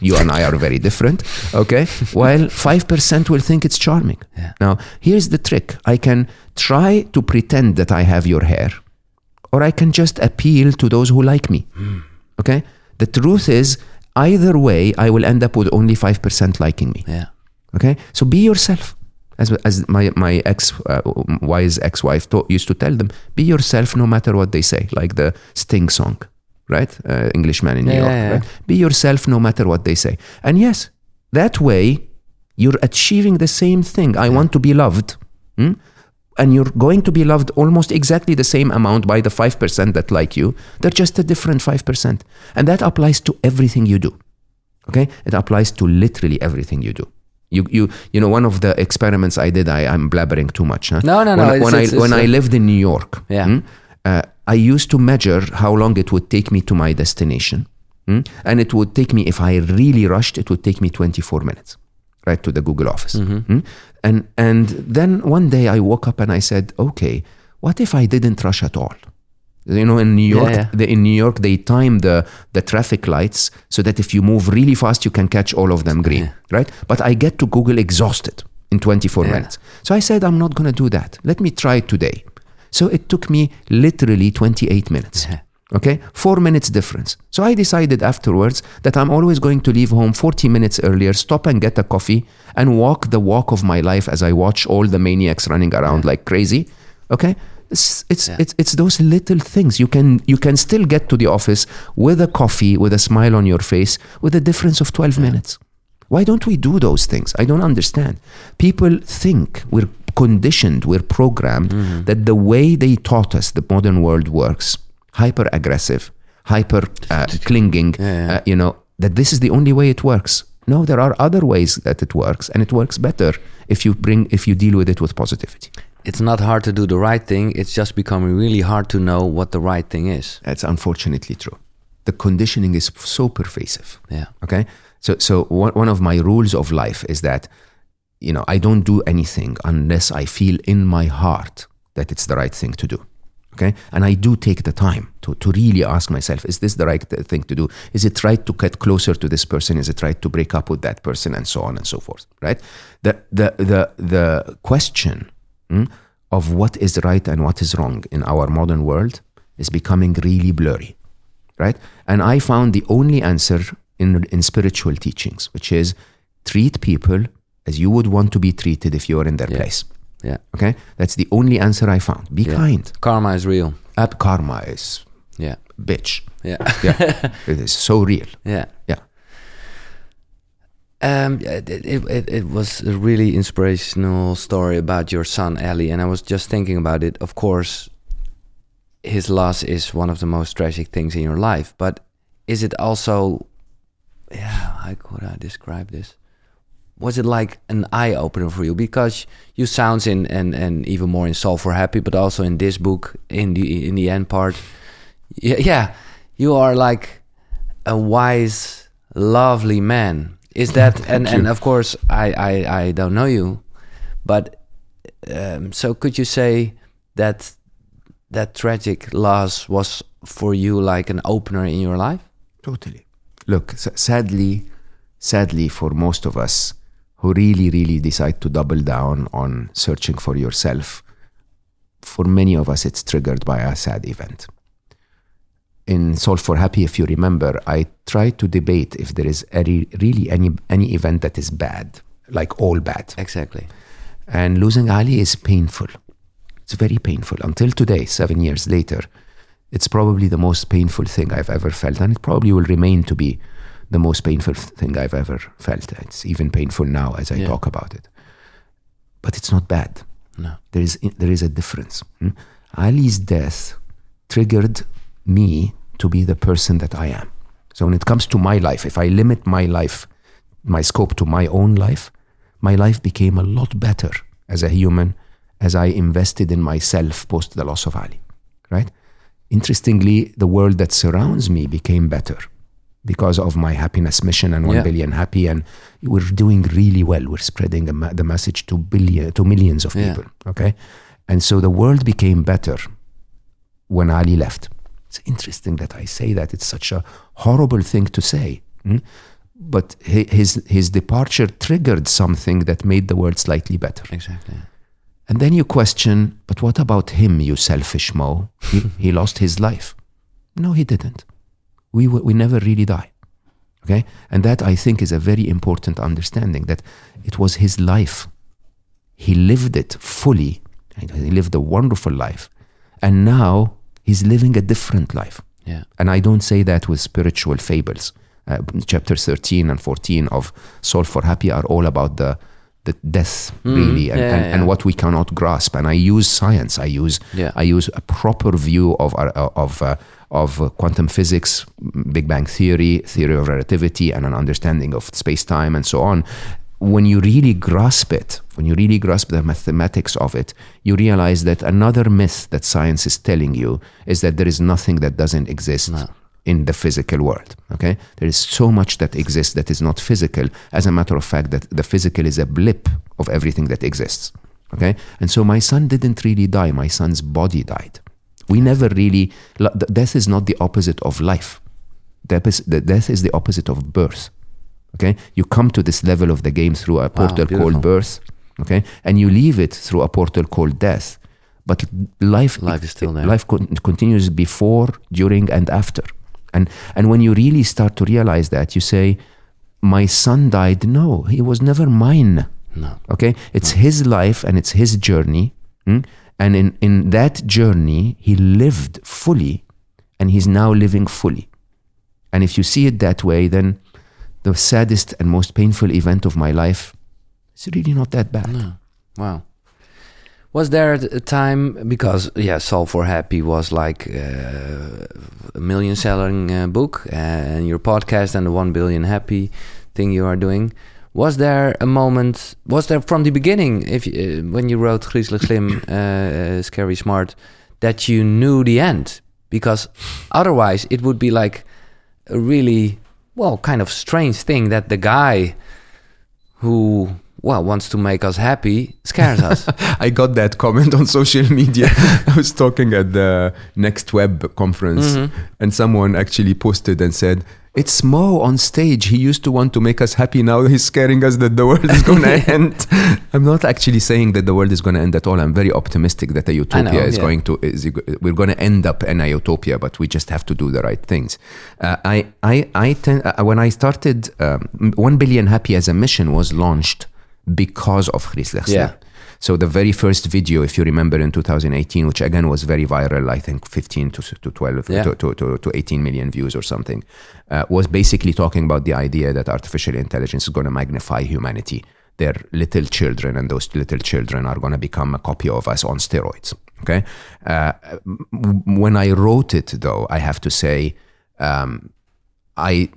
You and I are very different, okay? While 5% will think it's charming. Yeah. Now, here's the trick I can try to pretend that I have your hair, or I can just appeal to those who like me. Okay? The truth is, either way, I will end up with only 5% liking me. Yeah. Okay? So be yourself. As, as my, my ex uh, wise ex wife used to tell them, be yourself no matter what they say, like the Sting song, right? Uh, Englishman in New Yeah, York. yeah, yeah. Right? Be yourself no matter what they say. And yes, that way you're achieving the same thing. I want to be loved. hmm? And you're going to be loved almost exactly the same amount by the 5% that like you. They're just a different 5%. And that applies to everything you do. Okay? It applies to literally everything you do. You, you, you know, one of the experiments I did, I, I'm blabbering too much. Huh? No, no, no, When, it's- when, it's- I, when it's, I lived in New York, Yeah. hmm, uh, I used to measure how long it would take me to my destination. hmm, And it would take me, if I really rushed, it would take me 24 minutes, right, to the Google office. Mm-hmm. hmm. And, and then one day I woke up and I said, okay, what if I didn't rush at all? You know, in New Yeah, York, yeah. the, in New York, they time the, the traffic lights so that if you move really fast, you can catch all of them green, Yeah. right? But I get to Google exhausted in 24 Yeah. minutes. So I said, I'm not going to do that. Let me try it today. So it took me literally 28 minutes. Uh-huh. Okay, four minutes difference. So I decided afterwards that I'm always going to leave home 40 minutes earlier, stop and get a coffee, and walk the walk of my life as I watch all the maniacs running around like crazy. Okay, it's it's, Yeah. it's it's those little things you can you can still get to the office with a coffee, with a smile on your face, with a difference of 12 minutes. Why don't we do those things? I don't understand. People think we're conditioned, we're programmed Mm-hmm. that the way they taught us the modern world works, hyper aggressive, hyper uh, clinging, Yeah, yeah. Uh, you know, that this is the only way it works. No, there are other ways that it works, and it works better if you bring if you deal with it with positivity. It's not hard to do the right thing. It's just becoming really hard to know what the right thing is. That's unfortunately true. The conditioning is so pervasive. Yeah. Okay. So, so one of my rules of life is that, you know, I don't do anything unless I feel in my heart that it's the right thing to do. Okay. And I do take the time to, to really ask myself, is this the right thing to do? Is it right to get closer to this person? Is it right to break up with that person? And so on and so forth. Right. The, the, the, the question mm, of what is right and what is wrong in our modern world is becoming really blurry right? And I found the only answer in, in spiritual teachings, which is treat people as you would want to be treated if you were in their Yeah. place. Yeah. Okay? That's the only answer I found. Be Yeah. kind. Karma is real. Ab karma is Yeah. bitch. Yeah. Yeah. it is so real. yeah. Yeah. Um, it, it, it, it was a really inspirational story about your son, Ali, and I was just thinking about it. Of course, his loss is one of the most tragic things in your life, but is it also, yeah, how could I describe this? was it like an eye opener for you? Because you sounds in and and even more in Solve for Happy, but also in this book in the in the end part, yeah, yeah you are like a wise, lovely man. Is that and and of course I I I don't know you, but um, so could you say that that tragic loss was for you like an opener in your life? Totally. Look, sadly, sadly for most of us who really, really decide to double down on searching for yourself, for many of us, it's triggered by a sad event. In Solve for Happy, if you remember, I try to debate if there is any, really any, any event that is bad, like all bad. Exactly. And losing Ali is painful. It's very painful. Until today, seven years later, it's probably the most painful thing I've ever felt. And it probably will remain to be the most painful thing I've ever felt. It's even painful now as I Yeah. talk about it. But it's not bad. No. There is, there is a difference. hmm? Ali's death triggered me to be the person that I am. So when it comes to my life, if I limit my life, my scope to my own life, my life became a lot better as a human as I invested in myself post the loss of Ali. Right? Interestingly, the world that surrounds me became better because of my happiness mission and one Yeah. billion happy, and we're doing really well. We're spreading the, ma- the message to billion to millions of Yeah. people. Okay, and so the world became better when Ali left. It's interesting that I say that. It's such a horrible thing to say. hmm? But his, his departure triggered something that made the world slightly better. Exactly. And then you question, but what about him, you selfish Mo? He, he lost his life. No, he didn't. We, we never really die. Okay? And that I think is a very important understanding that it was his life. He lived it fully. He lived a wonderful life. And now he's living a different life. Yeah. And I don't say that with spiritual fables. Uh, chapters 13 and 14 of Solve for Happy are all about the, the death, really, and. Yeah, and, yeah, and what we cannot grasp. And I use science. I use Yeah. I use a proper view of our, of uh, of uh, quantum physics, Big Bang theory, theory of relativity, and an understanding of space time and so on. When you really grasp it, when you really grasp the mathematics of it, you realize that another myth that science is telling you is that there is nothing that doesn't exist in the physical world. Okay, there is so much that exists that is not physical. As a matter of fact, that the physical is a blip of everything that exists. Okay, and so my son didn't really die. My son's body died. We never really. Death is not the opposite of life. Death is, the death is the opposite of birth. Okay, you come to this level of the game through a portal beautiful. called birth. Okay, and you leave it through a portal called death. But life, Life is still there. Life continues before, during, and after. And and when you really start to realize that, you say, "My son died." No, he was never mine. No. Okay, it's his life and it's his journey, mm? and in in that journey, he lived fully, and he's now living fully. And if you see it that way, then the saddest and most painful event of my life is really not that bad. No. Wow. Was there a time because yeah, Solve for Happy was like uh, a million selling uh, book and your podcast and the one billion happy thing you are doing. Was there a moment? Was there from the beginning, if uh, when you wrote Griezelig Slim, uh, uh, Scary Smart, that you knew the end? Because otherwise, it would be like a really well, kind of strange thing that the guy who well wants to make us happy scares us. I got that comment on social media. I was talking at the Next Web conference, and someone actually posted and said, It's Mo on stage. He used to want to make us happy. Now he's scaring us that the world is going to end. I'm not actually saying that the world is going to end at all. I'm very optimistic that a utopia know, is yeah. going to. Is, we're going to end up in a utopia, but we just have to do the right things. Uh, I, I, I ten, uh, when I started, um, One Billion Happy as a mission was launched because of Griezelig Yeah. so the very first video, if you remember, in 2018, which again was very viral, I think 15 to, to 12 Yeah. to, to, to, to 18 million views or something, uh, was basically talking about the idea that artificial intelligence is going to magnify humanity. They're little children, and those little children are going to become a copy of us on steroids. Okay. Uh, when I wrote it, though, I have to say, um, I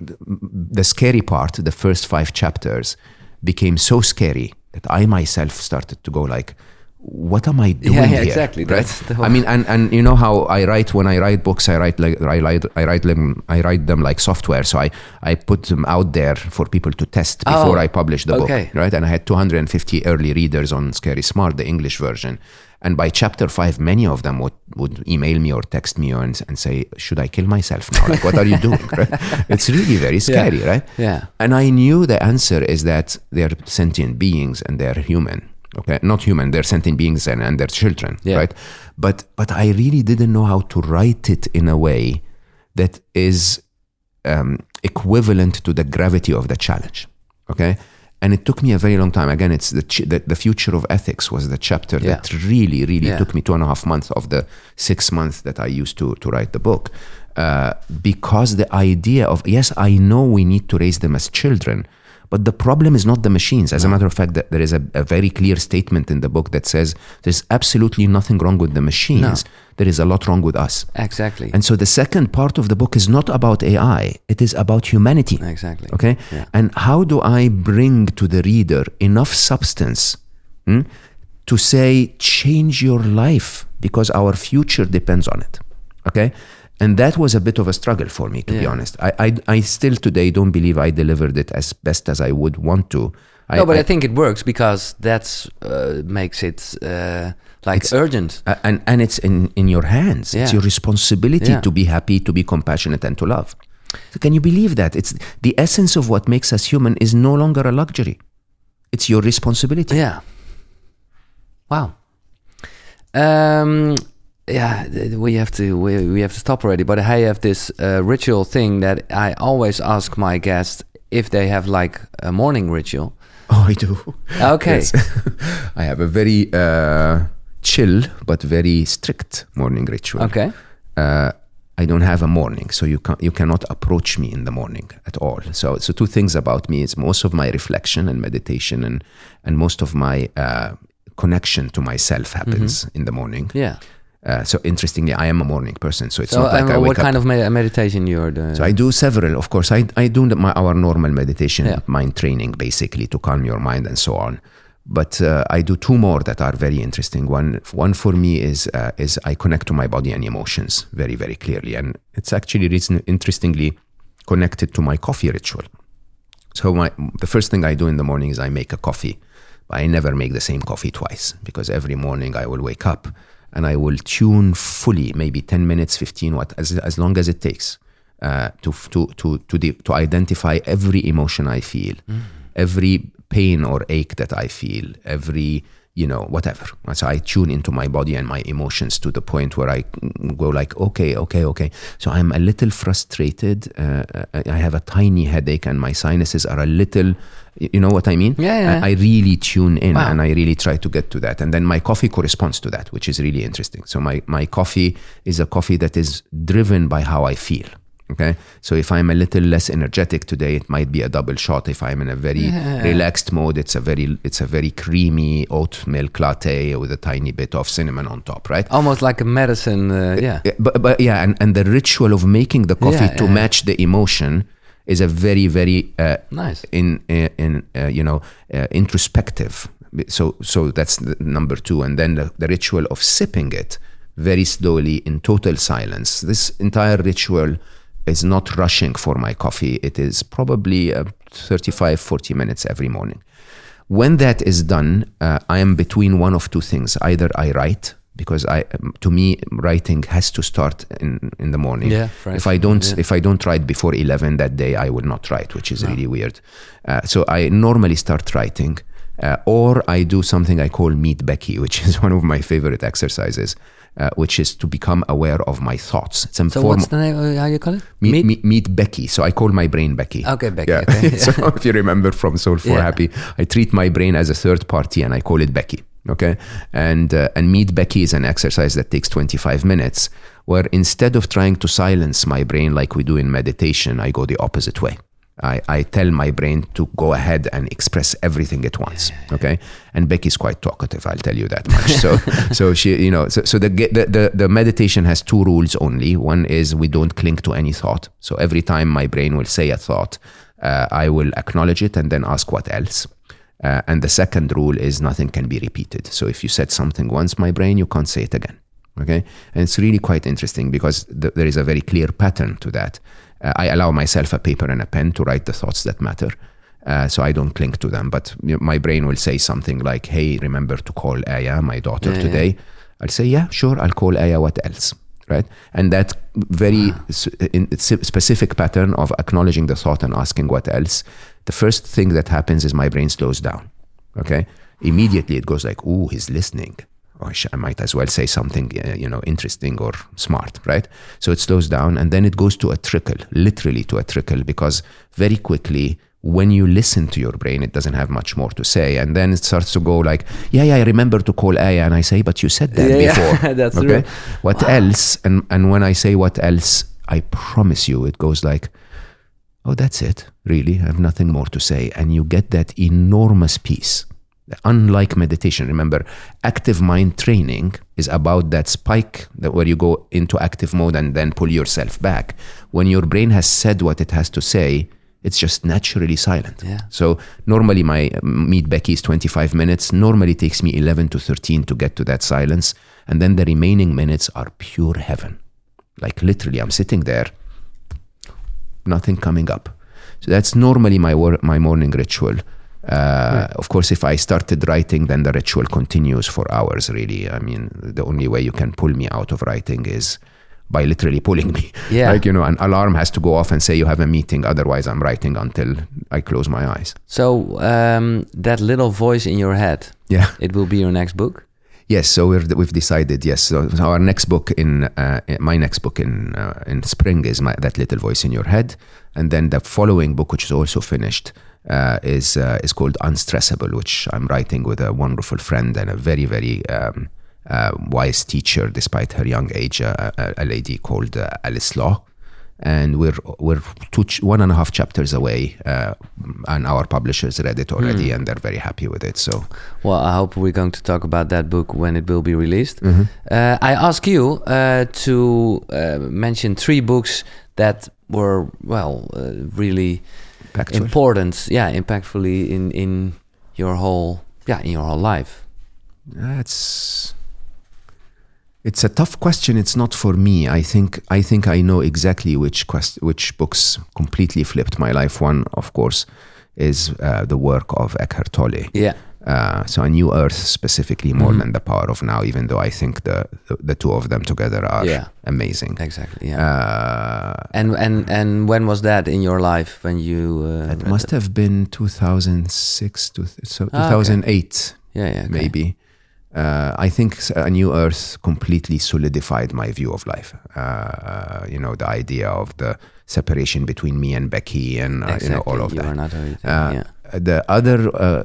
the scary part, the first five chapters, became so scary that I myself started to go like, what am I doing yeah, here? exactly. Right? That's the I mean, and, and you know how I write when I write books, I write like I write I write them I write them like software. So I I put them out there for people to test oh, before Oh, I publish the okay. book, right? And I had 250 early readers on Scary Smart, the English version. And by chapter five, many of them would, would email me or text me and, and say, "Should I kill myself now? Like, what are you doing?" Right? It's really very scary, right? Yeah. And I knew the answer is that they're sentient beings and they're human. Okay, not human. They're sentient beings and, and they're children, Yeah. right? But but I really didn't know how to write it in a way that is um, equivalent to the gravity of the challenge. Okay, and it took me a very long time. Again, it's the ch- the, the future of ethics was the chapter Yeah. that really really Yeah. took me two and a half months of the six months that I used to to write the book. Uh, because the idea of yes, I know we need to raise them as children, but the problem is not the machines. As a matter of fact, that there is a, a very clear statement in the book that says there's absolutely nothing wrong with the machines. There is a lot wrong with us. Exactly. And so the second part of the book is not about AI, it is about humanity. exactly. Okay? Yeah. And how do I bring to the reader enough substance hmm, to say, change your life because our future depends on it? Okay? And that was a bit of a struggle for me, to be honest. I, I, I still today don't believe I delivered it as best as I would want to. no, but I, think it works because that's uh, makes it uh, like urgent. Uh, and and it's in in your hands it's your responsibility Yeah. to be happy to be compassionate and to love so can you believe that it's the essence of what makes us human is no longer a luxury it's your responsibility Yeah. Wow. Um. Yeah, we have to we, we have to stop already. But I have this uh, ritual thing that I always ask my guests if they have like a morning ritual. oh i do Okay. Yes. i have a very uh, chill but very strict morning ritual Okay. uh, I don't have a morning, so you can you cannot approach me in the morning at all. So, so two things about me is most of my reflection and meditation and and most of my uh, connection to myself happens in the morning. Yeah. Uh, so interestingly, I am a morning person, so it's So, not like um, I wake what up. kind of me- meditation you're doing? So I do several, of course. I, I do my, our normal meditation, Yeah. mind training, basically to calm your mind and so on. But uh, I do two more that are very interesting. One, one for me is uh, is I connect to my body and emotions very very clearly, and it's actually reason, interestingly connected to my coffee ritual. So my the first thing I do in the morning is I make a coffee. I never make the same coffee twice because every morning I will wake up and I will tune fully, maybe 10 minutes, 15, what as, as long as it takes, uh, to to to to, the, to identify every emotion I feel, every pain or ache that I feel, every you know whatever. So I tune into my body and my emotions to the point where I go like, okay, okay, okay. So I'm a little frustrated. Uh, I have a tiny headache and my sinuses are a little. You know what I mean? Yeah, yeah. I, I really tune in Wow. and I really try to get to that. And then my coffee corresponds to that, which is really interesting. So my, my coffee is a coffee that is driven by how I feel. Okay. So if I'm a little less energetic today, it might be a double shot. If I'm in a very relaxed mode, it's a very it's a very creamy oat milk latte with a tiny bit of cinnamon on top, right? Almost like a medicine. Uh, yeah. Yeah, but, but yeah, and, and the ritual of making the coffee Yeah, to yeah. match the emotion is a very very uh, Nice. in in, in uh, you know uh, introspective. So so that's the number two, and then the, the ritual of sipping it very slowly in total silence. This entire ritual is not rushing for my coffee. It is probably uh, 35, 40 minutes every morning. When that is done, uh, I am between one of two things. Either I write because I, um, to me, writing has to start in, in the morning. Yeah, fresh. If I don't, Yeah. if I don't write before eleven that day, I will not write, which is really weird. Uh, so I normally start writing, uh, or I do something I call Meet Becky, which is one of my favorite exercises, uh, which is to become aware of my thoughts. It's a So form what's the name? How you call it? meet, Meet? meet, meet Becky. So I call my brain Becky. Okay, Becky, Yeah. okay. so if you remember from Solve for Yeah. Happy, I treat my brain as a third party and I call it Becky. Okay, and uh, and Meet Becky is an exercise that takes 25 minutes, where instead of trying to silence my brain like we do in meditation, I go the opposite way. I, I tell my brain to go ahead and express everything at once. Okay, and Becky's quite talkative. I'll tell you that much. So, so she, you know, so, so the, the the the meditation has two rules only. One is we don't cling to any thought. So every time my brain will say a thought, uh, I will acknowledge it and then ask what else. Uh, and the second rule is nothing can be repeated. So if you said something once, my brain, you can't say it again. Okay. And it's really quite interesting because th- there is a very clear pattern to that. Uh, I allow myself a paper and a pen to write the thoughts that matter. Uh, so I don't cling to them. But my brain will say something like, hey, remember to call Aya, my daughter, Yeah, yeah. today. I'll say, yeah, sure, I'll call Aya, what else? Right? And that very in, specific pattern of acknowledging the thought and asking what else, the first thing that happens is my brain slows down. Okay? Immediately it goes like, ooh, he's listening. Or sh- I might as well say something, uh, you know, interesting or smart, right? So it slows down and then it goes to a trickle, literally to a trickle, because very quickly when you listen to your brain, it doesn't have much more to say. And then it starts to go like, yeah, yeah, I remember to call Aya. And I say, but you said that Yeah, yeah, before. that's okay? What else? And, and when I say what else, I promise you, it goes like, oh, that's it, really. I have nothing more to say. And you get that enormous peace. Unlike meditation, remember, active mind training is about that spike that where you go into active mode and then pull yourself back. When your brain has said what it has to say, it's just naturally silent. Yeah. So normally my um, meet Becky is 25 minutes. Normally it takes me 11 to 13 to get to that silence. And then the remaining minutes are pure heaven. Like literally, I'm sitting there, nothing coming up. So that's normally my wor- my morning ritual. Uh, Of course, if I started writing, then the ritual continues for hours. Really, I mean, the only way you can pull me out of writing is by literally pulling me. Yeah. like you know, an alarm has to go off and say you have a meeting. Otherwise, I'm writing until I close my eyes. So um, that little voice in your head, Yeah. it will be your next book. Yes, so we're, we've decided. Yes, so our next book in uh, my next book in uh, in spring is my, that little voice in your head, and then the following book, which is also finished, uh, is uh, is called Unstressable, which I'm writing with a wonderful friend and a very very um, uh, wise teacher, despite her young age, uh, a, a lady called uh, Alice Law. And we're we're two ch- one and a half chapters away, uh, and our publishers read it already, and they're very happy with it. So Well, I hope we're going to talk about that book when it will be released. Mm-hmm. Uh, I ask you uh, to uh, mention three books that were, well, uh, really Impactful. important, yeah, impactfully in in your whole, yeah, in your whole life. That's it's a tough question. It's not for me. I think I think I know exactly which quest, which books completely flipped my life. One, of course, is uh, the work of Eckhart Tolle. Yeah, Uh, so a new earth specifically more than the power of now even though i think the the, the two of them together are Yeah. amazing exactly. Yeah. uh, and and and when was that in your life when you? Uh, it must have been 2006 to so Ah, okay. 2008 Yeah, yeah, okay. maybe. Uh, I think A New Earth completely solidified my view of life. Uh, you know, the idea of the separation between me and Becky and, uh, you know, all of you that. are not everything, yeah. The other uh,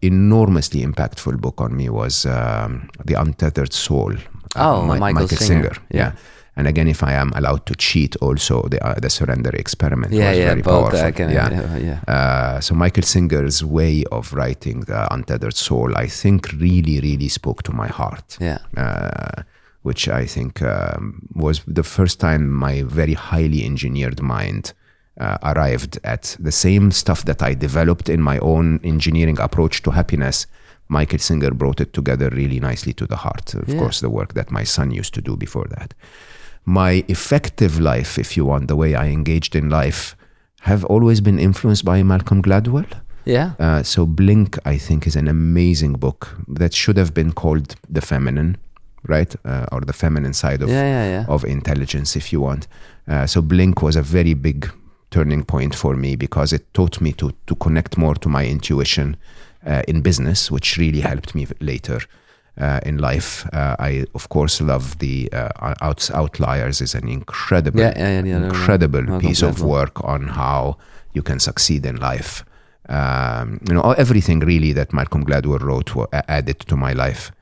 enormously impactful book on me was um, The Untethered Soul. Oh, Mi- Michael Singer. Yeah. Yeah. And again, if I am allowed to cheat, also the uh, the Surrender Experiment Yeah, was yeah, very both. powerful. Can, yeah. yeah. Uh, so Michael Singer's way of writing the Untethered Soul, I think, really, really spoke to my heart. Yeah. Uh, which I think um, was the first time my very highly engineered mind uh, arrived at the same stuff that I developed in my own engineering approach to happiness. Michael Singer brought it together really nicely to the heart. Of Yeah. course, the work that my son used to do before that. My effective life, if you want, the way I engaged in life, have always been influenced by Malcolm Gladwell. Yeah. Uh, so Blink, I think, is an amazing book that should have been called The Feminine, right? Uh, or the feminine side of Yeah, yeah, yeah. of intelligence, if you want. Uh, so Blink was a very big turning point for me because it taught me to to connect more to my intuition uh, in business, which really helped me later. Uh, in life, uh, I of course love the uh, Outs Outliers is an incredible, Yeah, yeah, yeah, yeah, no, no. incredible piece of work on how you can succeed in life. Um, you know, everything really that Malcolm Gladwell wrote added to my life.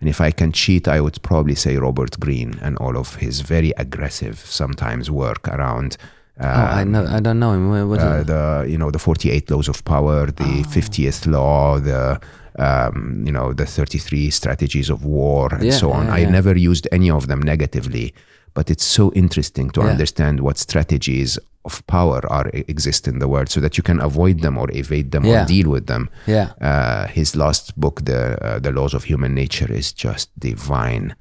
And if I can cheat, I would probably say Robert Greene and all of his very aggressive, sometimes work around. Oh, I um, know. I don't know him. What- uh, the you know the 48 laws of power, the Oh. 50th law, the um, you know, the 33 strategies of war and Yeah, so on. yeah, I yeah. never used any of them negatively, but it's so interesting to understand what strategies of power are exist in the world so that you can avoid them or evade them or deal with them. Yeah. Uh, his last book, the uh, the Laws of Human Nature, is just divine.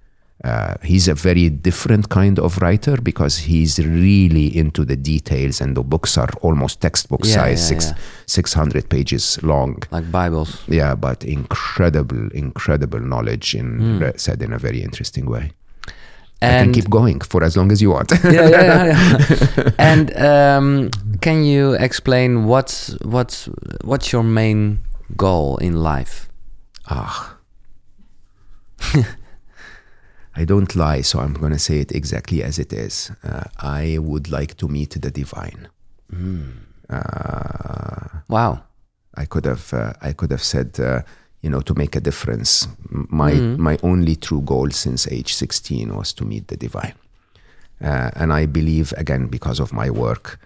Uh, he's a very different kind of writer because he's really into the details, and the books are almost textbook Yeah, size, yeah, six yeah. six hundred pages long. Like Bibles. Yeah, but incredible, incredible knowledge in re- said in a very interesting way. I can And keep going for as long as you want. yeah, yeah, yeah, yeah. and um, can you explain what's what's what's your main goal in life? Ah. I don't lie, so I'm going to say it exactly as it is. Uh, I would like to meet the divine. Uh, Wow. I could have, uh, I could have said, uh, you know, to make a difference. My my only true goal since age 16 was to meet the divine, uh, and I believe again because of my work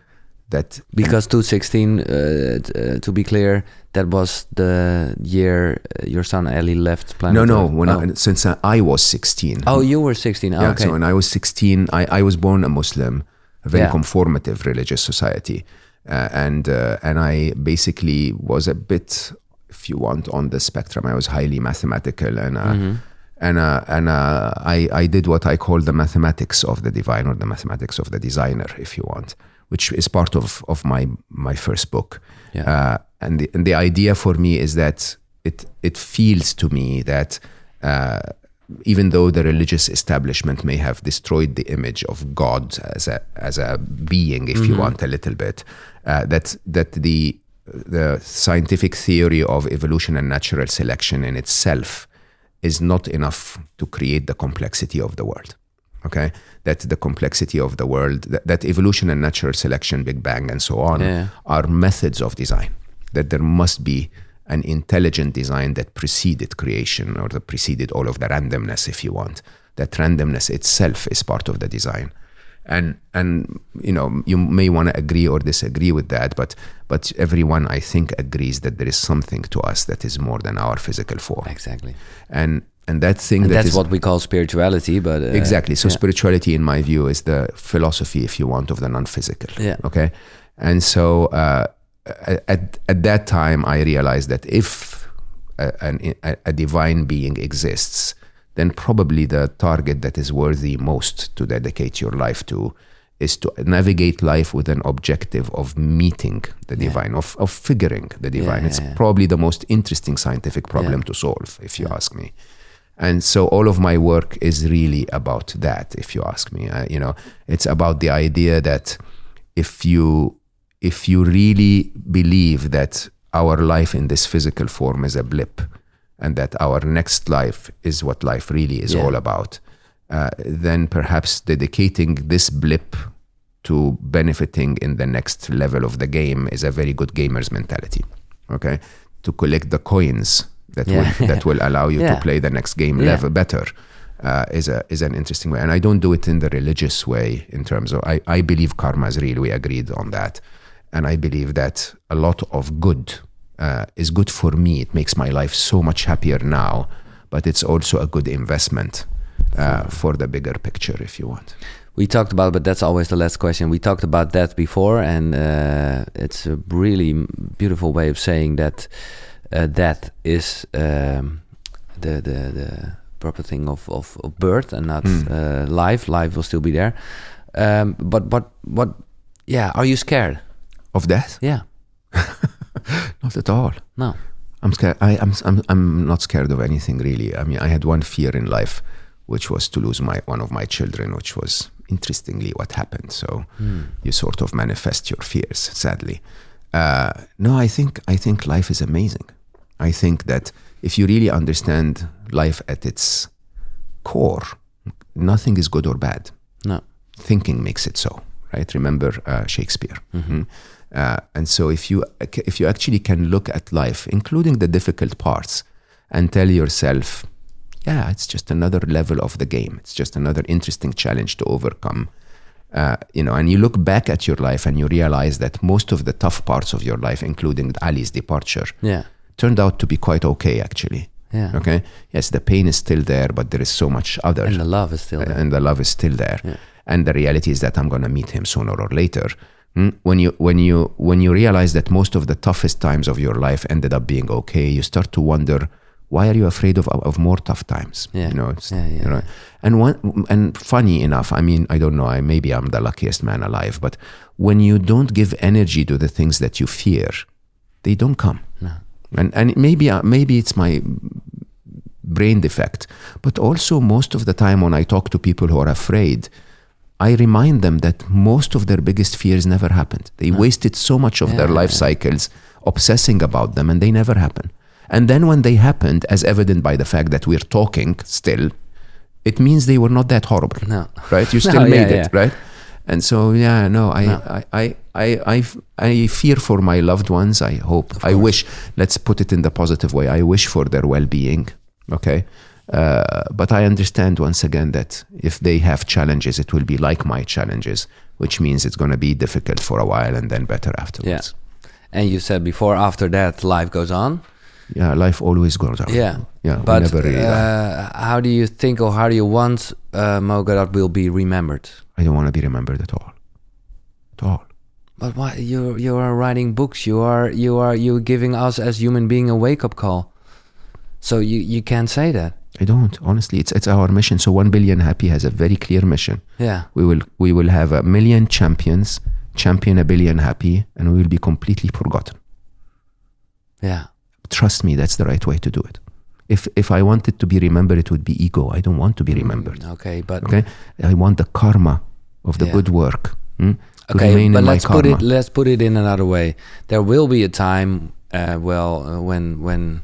that Because 2016, uh, uh, to be clear, that was the year uh, your son Ali left planet. no, no, when oh. I, since uh, I was 16. oh, you were 16. Oh, Yeah, okay. so when I was 16, I, I was born a Muslim, a very Yeah. conformative religious society. Uh, and uh, and I basically was a bit, if you want, on the spectrum. I was highly mathematical, and uh, Mm-hmm. and uh, and uh, I I did what I call the mathematics of the divine or the mathematics of the designer, if you want, which is part of of my my first book. Yeah. Uh, and the, and the idea for me is that it it feels to me that uh, even though the religious establishment may have destroyed the image of God as a as a being, if you want, a little bit, uh, that that the the scientific theory of evolution and natural selection in itself is not enough to create the complexity of the world. Okay, that the complexity of the world, that, that evolution and natural selection, Big Bang, and so on, Yeah. are methods of design. That there must be an intelligent design that preceded creation or that preceded all of the randomness, if you want. That randomness itself is part of the design. And and you know you may want to agree or disagree with that, but but everyone I think agrees that there is something to us that is more than our physical form, Exactly. and and that thing And that that's is what we call spirituality, but uh, exactly. So yeah. spirituality, in my view, is the philosophy, if you want, of the non-physical. Yeah. Okay. And so uh, at at that time, I realized that if a, an, a, a divine being exists, then probably the target that is worthy most to dedicate your life to is to navigate life with an objective of meeting the divine, of, of figuring the divine. yeah, it's probably the most interesting scientific problem to solve, if you ask me. And so all of my work is really about that, if you ask me. Uh, you know, it's about the idea that if you if you really believe that our life in this physical form is a blip, and that our next life is what life really is Yeah. all about, uh, then perhaps dedicating this blip to benefiting in the next level of the game is a very good gamer's mentality. Okay, to collect the coins that Yeah. will that will allow you Yeah. to play the next game level better. Uh, is a is an interesting way, and I don't do it in the religious way. In terms of, I, I believe karma is real. We agreed on that, and I believe that a lot of good uh, is good for me. It makes my life so much happier now, but it's also a good investment uh, for the bigger picture, if you want. we talked about, but that's always the last question. We talked about that before, and uh, it's a really beautiful way of saying that uh, death is um, the, the the proper thing of, of, of birth and not uh, life. Life will still be there. Um, but what what? Yeah, are you scared? Of death? Yeah, Not at all. no. I'm scared. I, I'm, I'm, I'm not scared of anything really. I mean, I had one fear in life, which was to lose my one of my children, which was interestingly what happened. So you sort of manifest your fears, sadly. Uh, no, I think I think life is amazing. I think that if you really understand life at its core, nothing is good or bad No. thinking makes it so right remember uh, shakespeare Mhm. uh, and so if you if you actually can look at life including the difficult parts and tell yourself yeah it's just another level of the game it's just another interesting challenge to overcome uh, you know and you look back at your life and you realize that most of the tough parts of your life including ali's departure Yeah. Turned out to be quite okay, actually. Yeah. Okay. Yes, the pain is still there, but there is so much other, And the love is still there. and the love is still there. Yeah. And the reality is that I'm going to meet him sooner or later. Mm, When you when you when you realize that most of the toughest times of your life ended up being okay, you start to wonder why are you afraid of of more tough times? Yeah. You know, it's, Yeah, yeah, you know. And one and funny enough, I mean, I don't know, I maybe I'm the luckiest man alive, but when you don't give energy to the things that you fear, they don't come. No. And and maybe uh, maybe it's my brain defect, but also most of the time when I talk to people who are afraid, I remind them that most of their biggest fears never happened. They wasted so much of their life yeah. cycles obsessing about them and they never happen. And then when they happened, as evident by the fact that we're talking still, it means they were not that horrible No. right? You No, still yeah, made it, yeah. right? And so, yeah, no, I, No. I, I, I, I, I fear for my loved ones. I hope, I wish. Let's put it in the positive way. I wish for their well-being. Okay, uh, but I understand once again that if they have challenges, it will be like my challenges, which means it's going to be difficult for a while and then better afterwards. Yeah. And you said before, after that, life goes on. Yeah, life always goes on. Yeah. yeah. But never really uh, how do you think or how do you want uh, Mo Gawdat will be remembered? I don't want to be remembered at all. At all. But why you you are writing books? You are you are you giving us as human being a wake up call. So you you can't say that. I don't. Honestly, it's it's our mission. So one billion happy has a very clear mission. Yeah. we will we will have a million champions champion a billion happy and we will be completely forgotten Yeah. trust me that's the right way to do it if if i wanted to be remembered it would be ego i don't want to be remembered Mm, Okay, but okay i want the karma of the Yeah. good work hmm, okay, but let's put karma it let's put it in another way. There will be a time, uh, well, uh, when when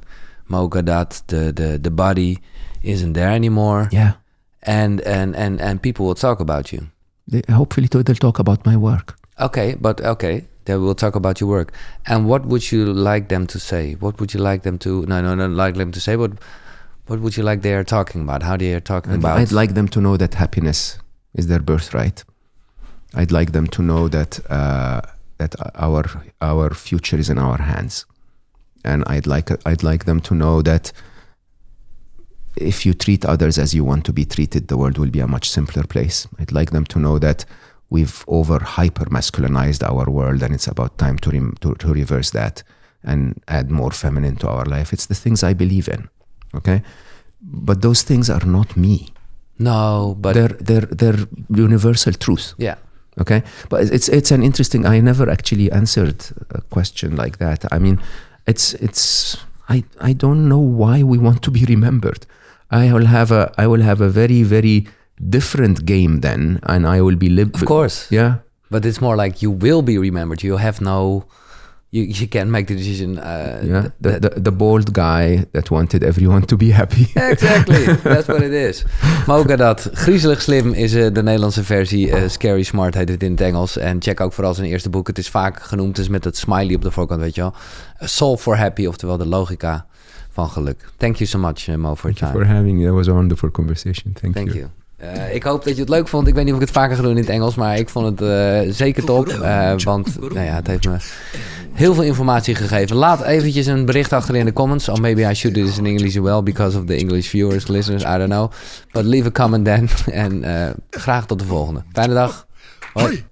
Mo Gawdat, the the the body, isn't there anymore, yeah and and and and people will talk about you. they, hopefully they'll talk about my work Okay, but okay, they will talk about your work. And what would you like them to say? What would you like them to? No, no, no, like them to say. What what would you like they are talking about? How they are talking I'd, about? I'd like them to know that happiness is their birthright. I'd like them to know that uh, that our our future is in our hands, and I'd like I'd like them to know that if you treat others as you want to be treated, the world will be a much simpler place. I'd like them to know that we've over hyper masculinized our world, and it's about time to, rem- to to reverse that and add more feminine to our life. It's the things I believe in, okay. But those things are not me no, but they're they're they're universal truth yeah, okay but it's it's an interesting i never actually answered a question like that i mean it's it's i i don't know why we want to be remembered i will have a i will have a very very different game then and i will be live of course. yeah But it's more like you will be remembered. You have no, you you can't make the decision. Uh, yeah th- the, the the bold guy that wanted everyone to be happy Exactly, that's what it is. Mo Gadot, Griezelig Slim is eh, de Nederlandse versie. eh, Scary Smart heet het in het Engels. En check ook vooral zijn eerste boek. Het is vaak genoemd, is met het smiley op de voorkant, weet je wel. A Solve for Happy, oftewel de logica van geluk. Thank you so much, eh, Mo, for your thank you time. for having me that was a wonderful conversation thank, Thank you you. Eh, ik hoop dat je het leuk vond. Ik weet niet of ik het vaker ga doen in het Engels, maar ik vond het eh, zeker top. Eh, want nou ja, het heeft me heel veel informatie gegeven. Laat eventjes een bericht achter in de comments. Or maybe I should do this in English as well because of the English viewers, listeners, I don't know. But leave a comment then. En graag tot de volgende. Fijne dag. Hoi.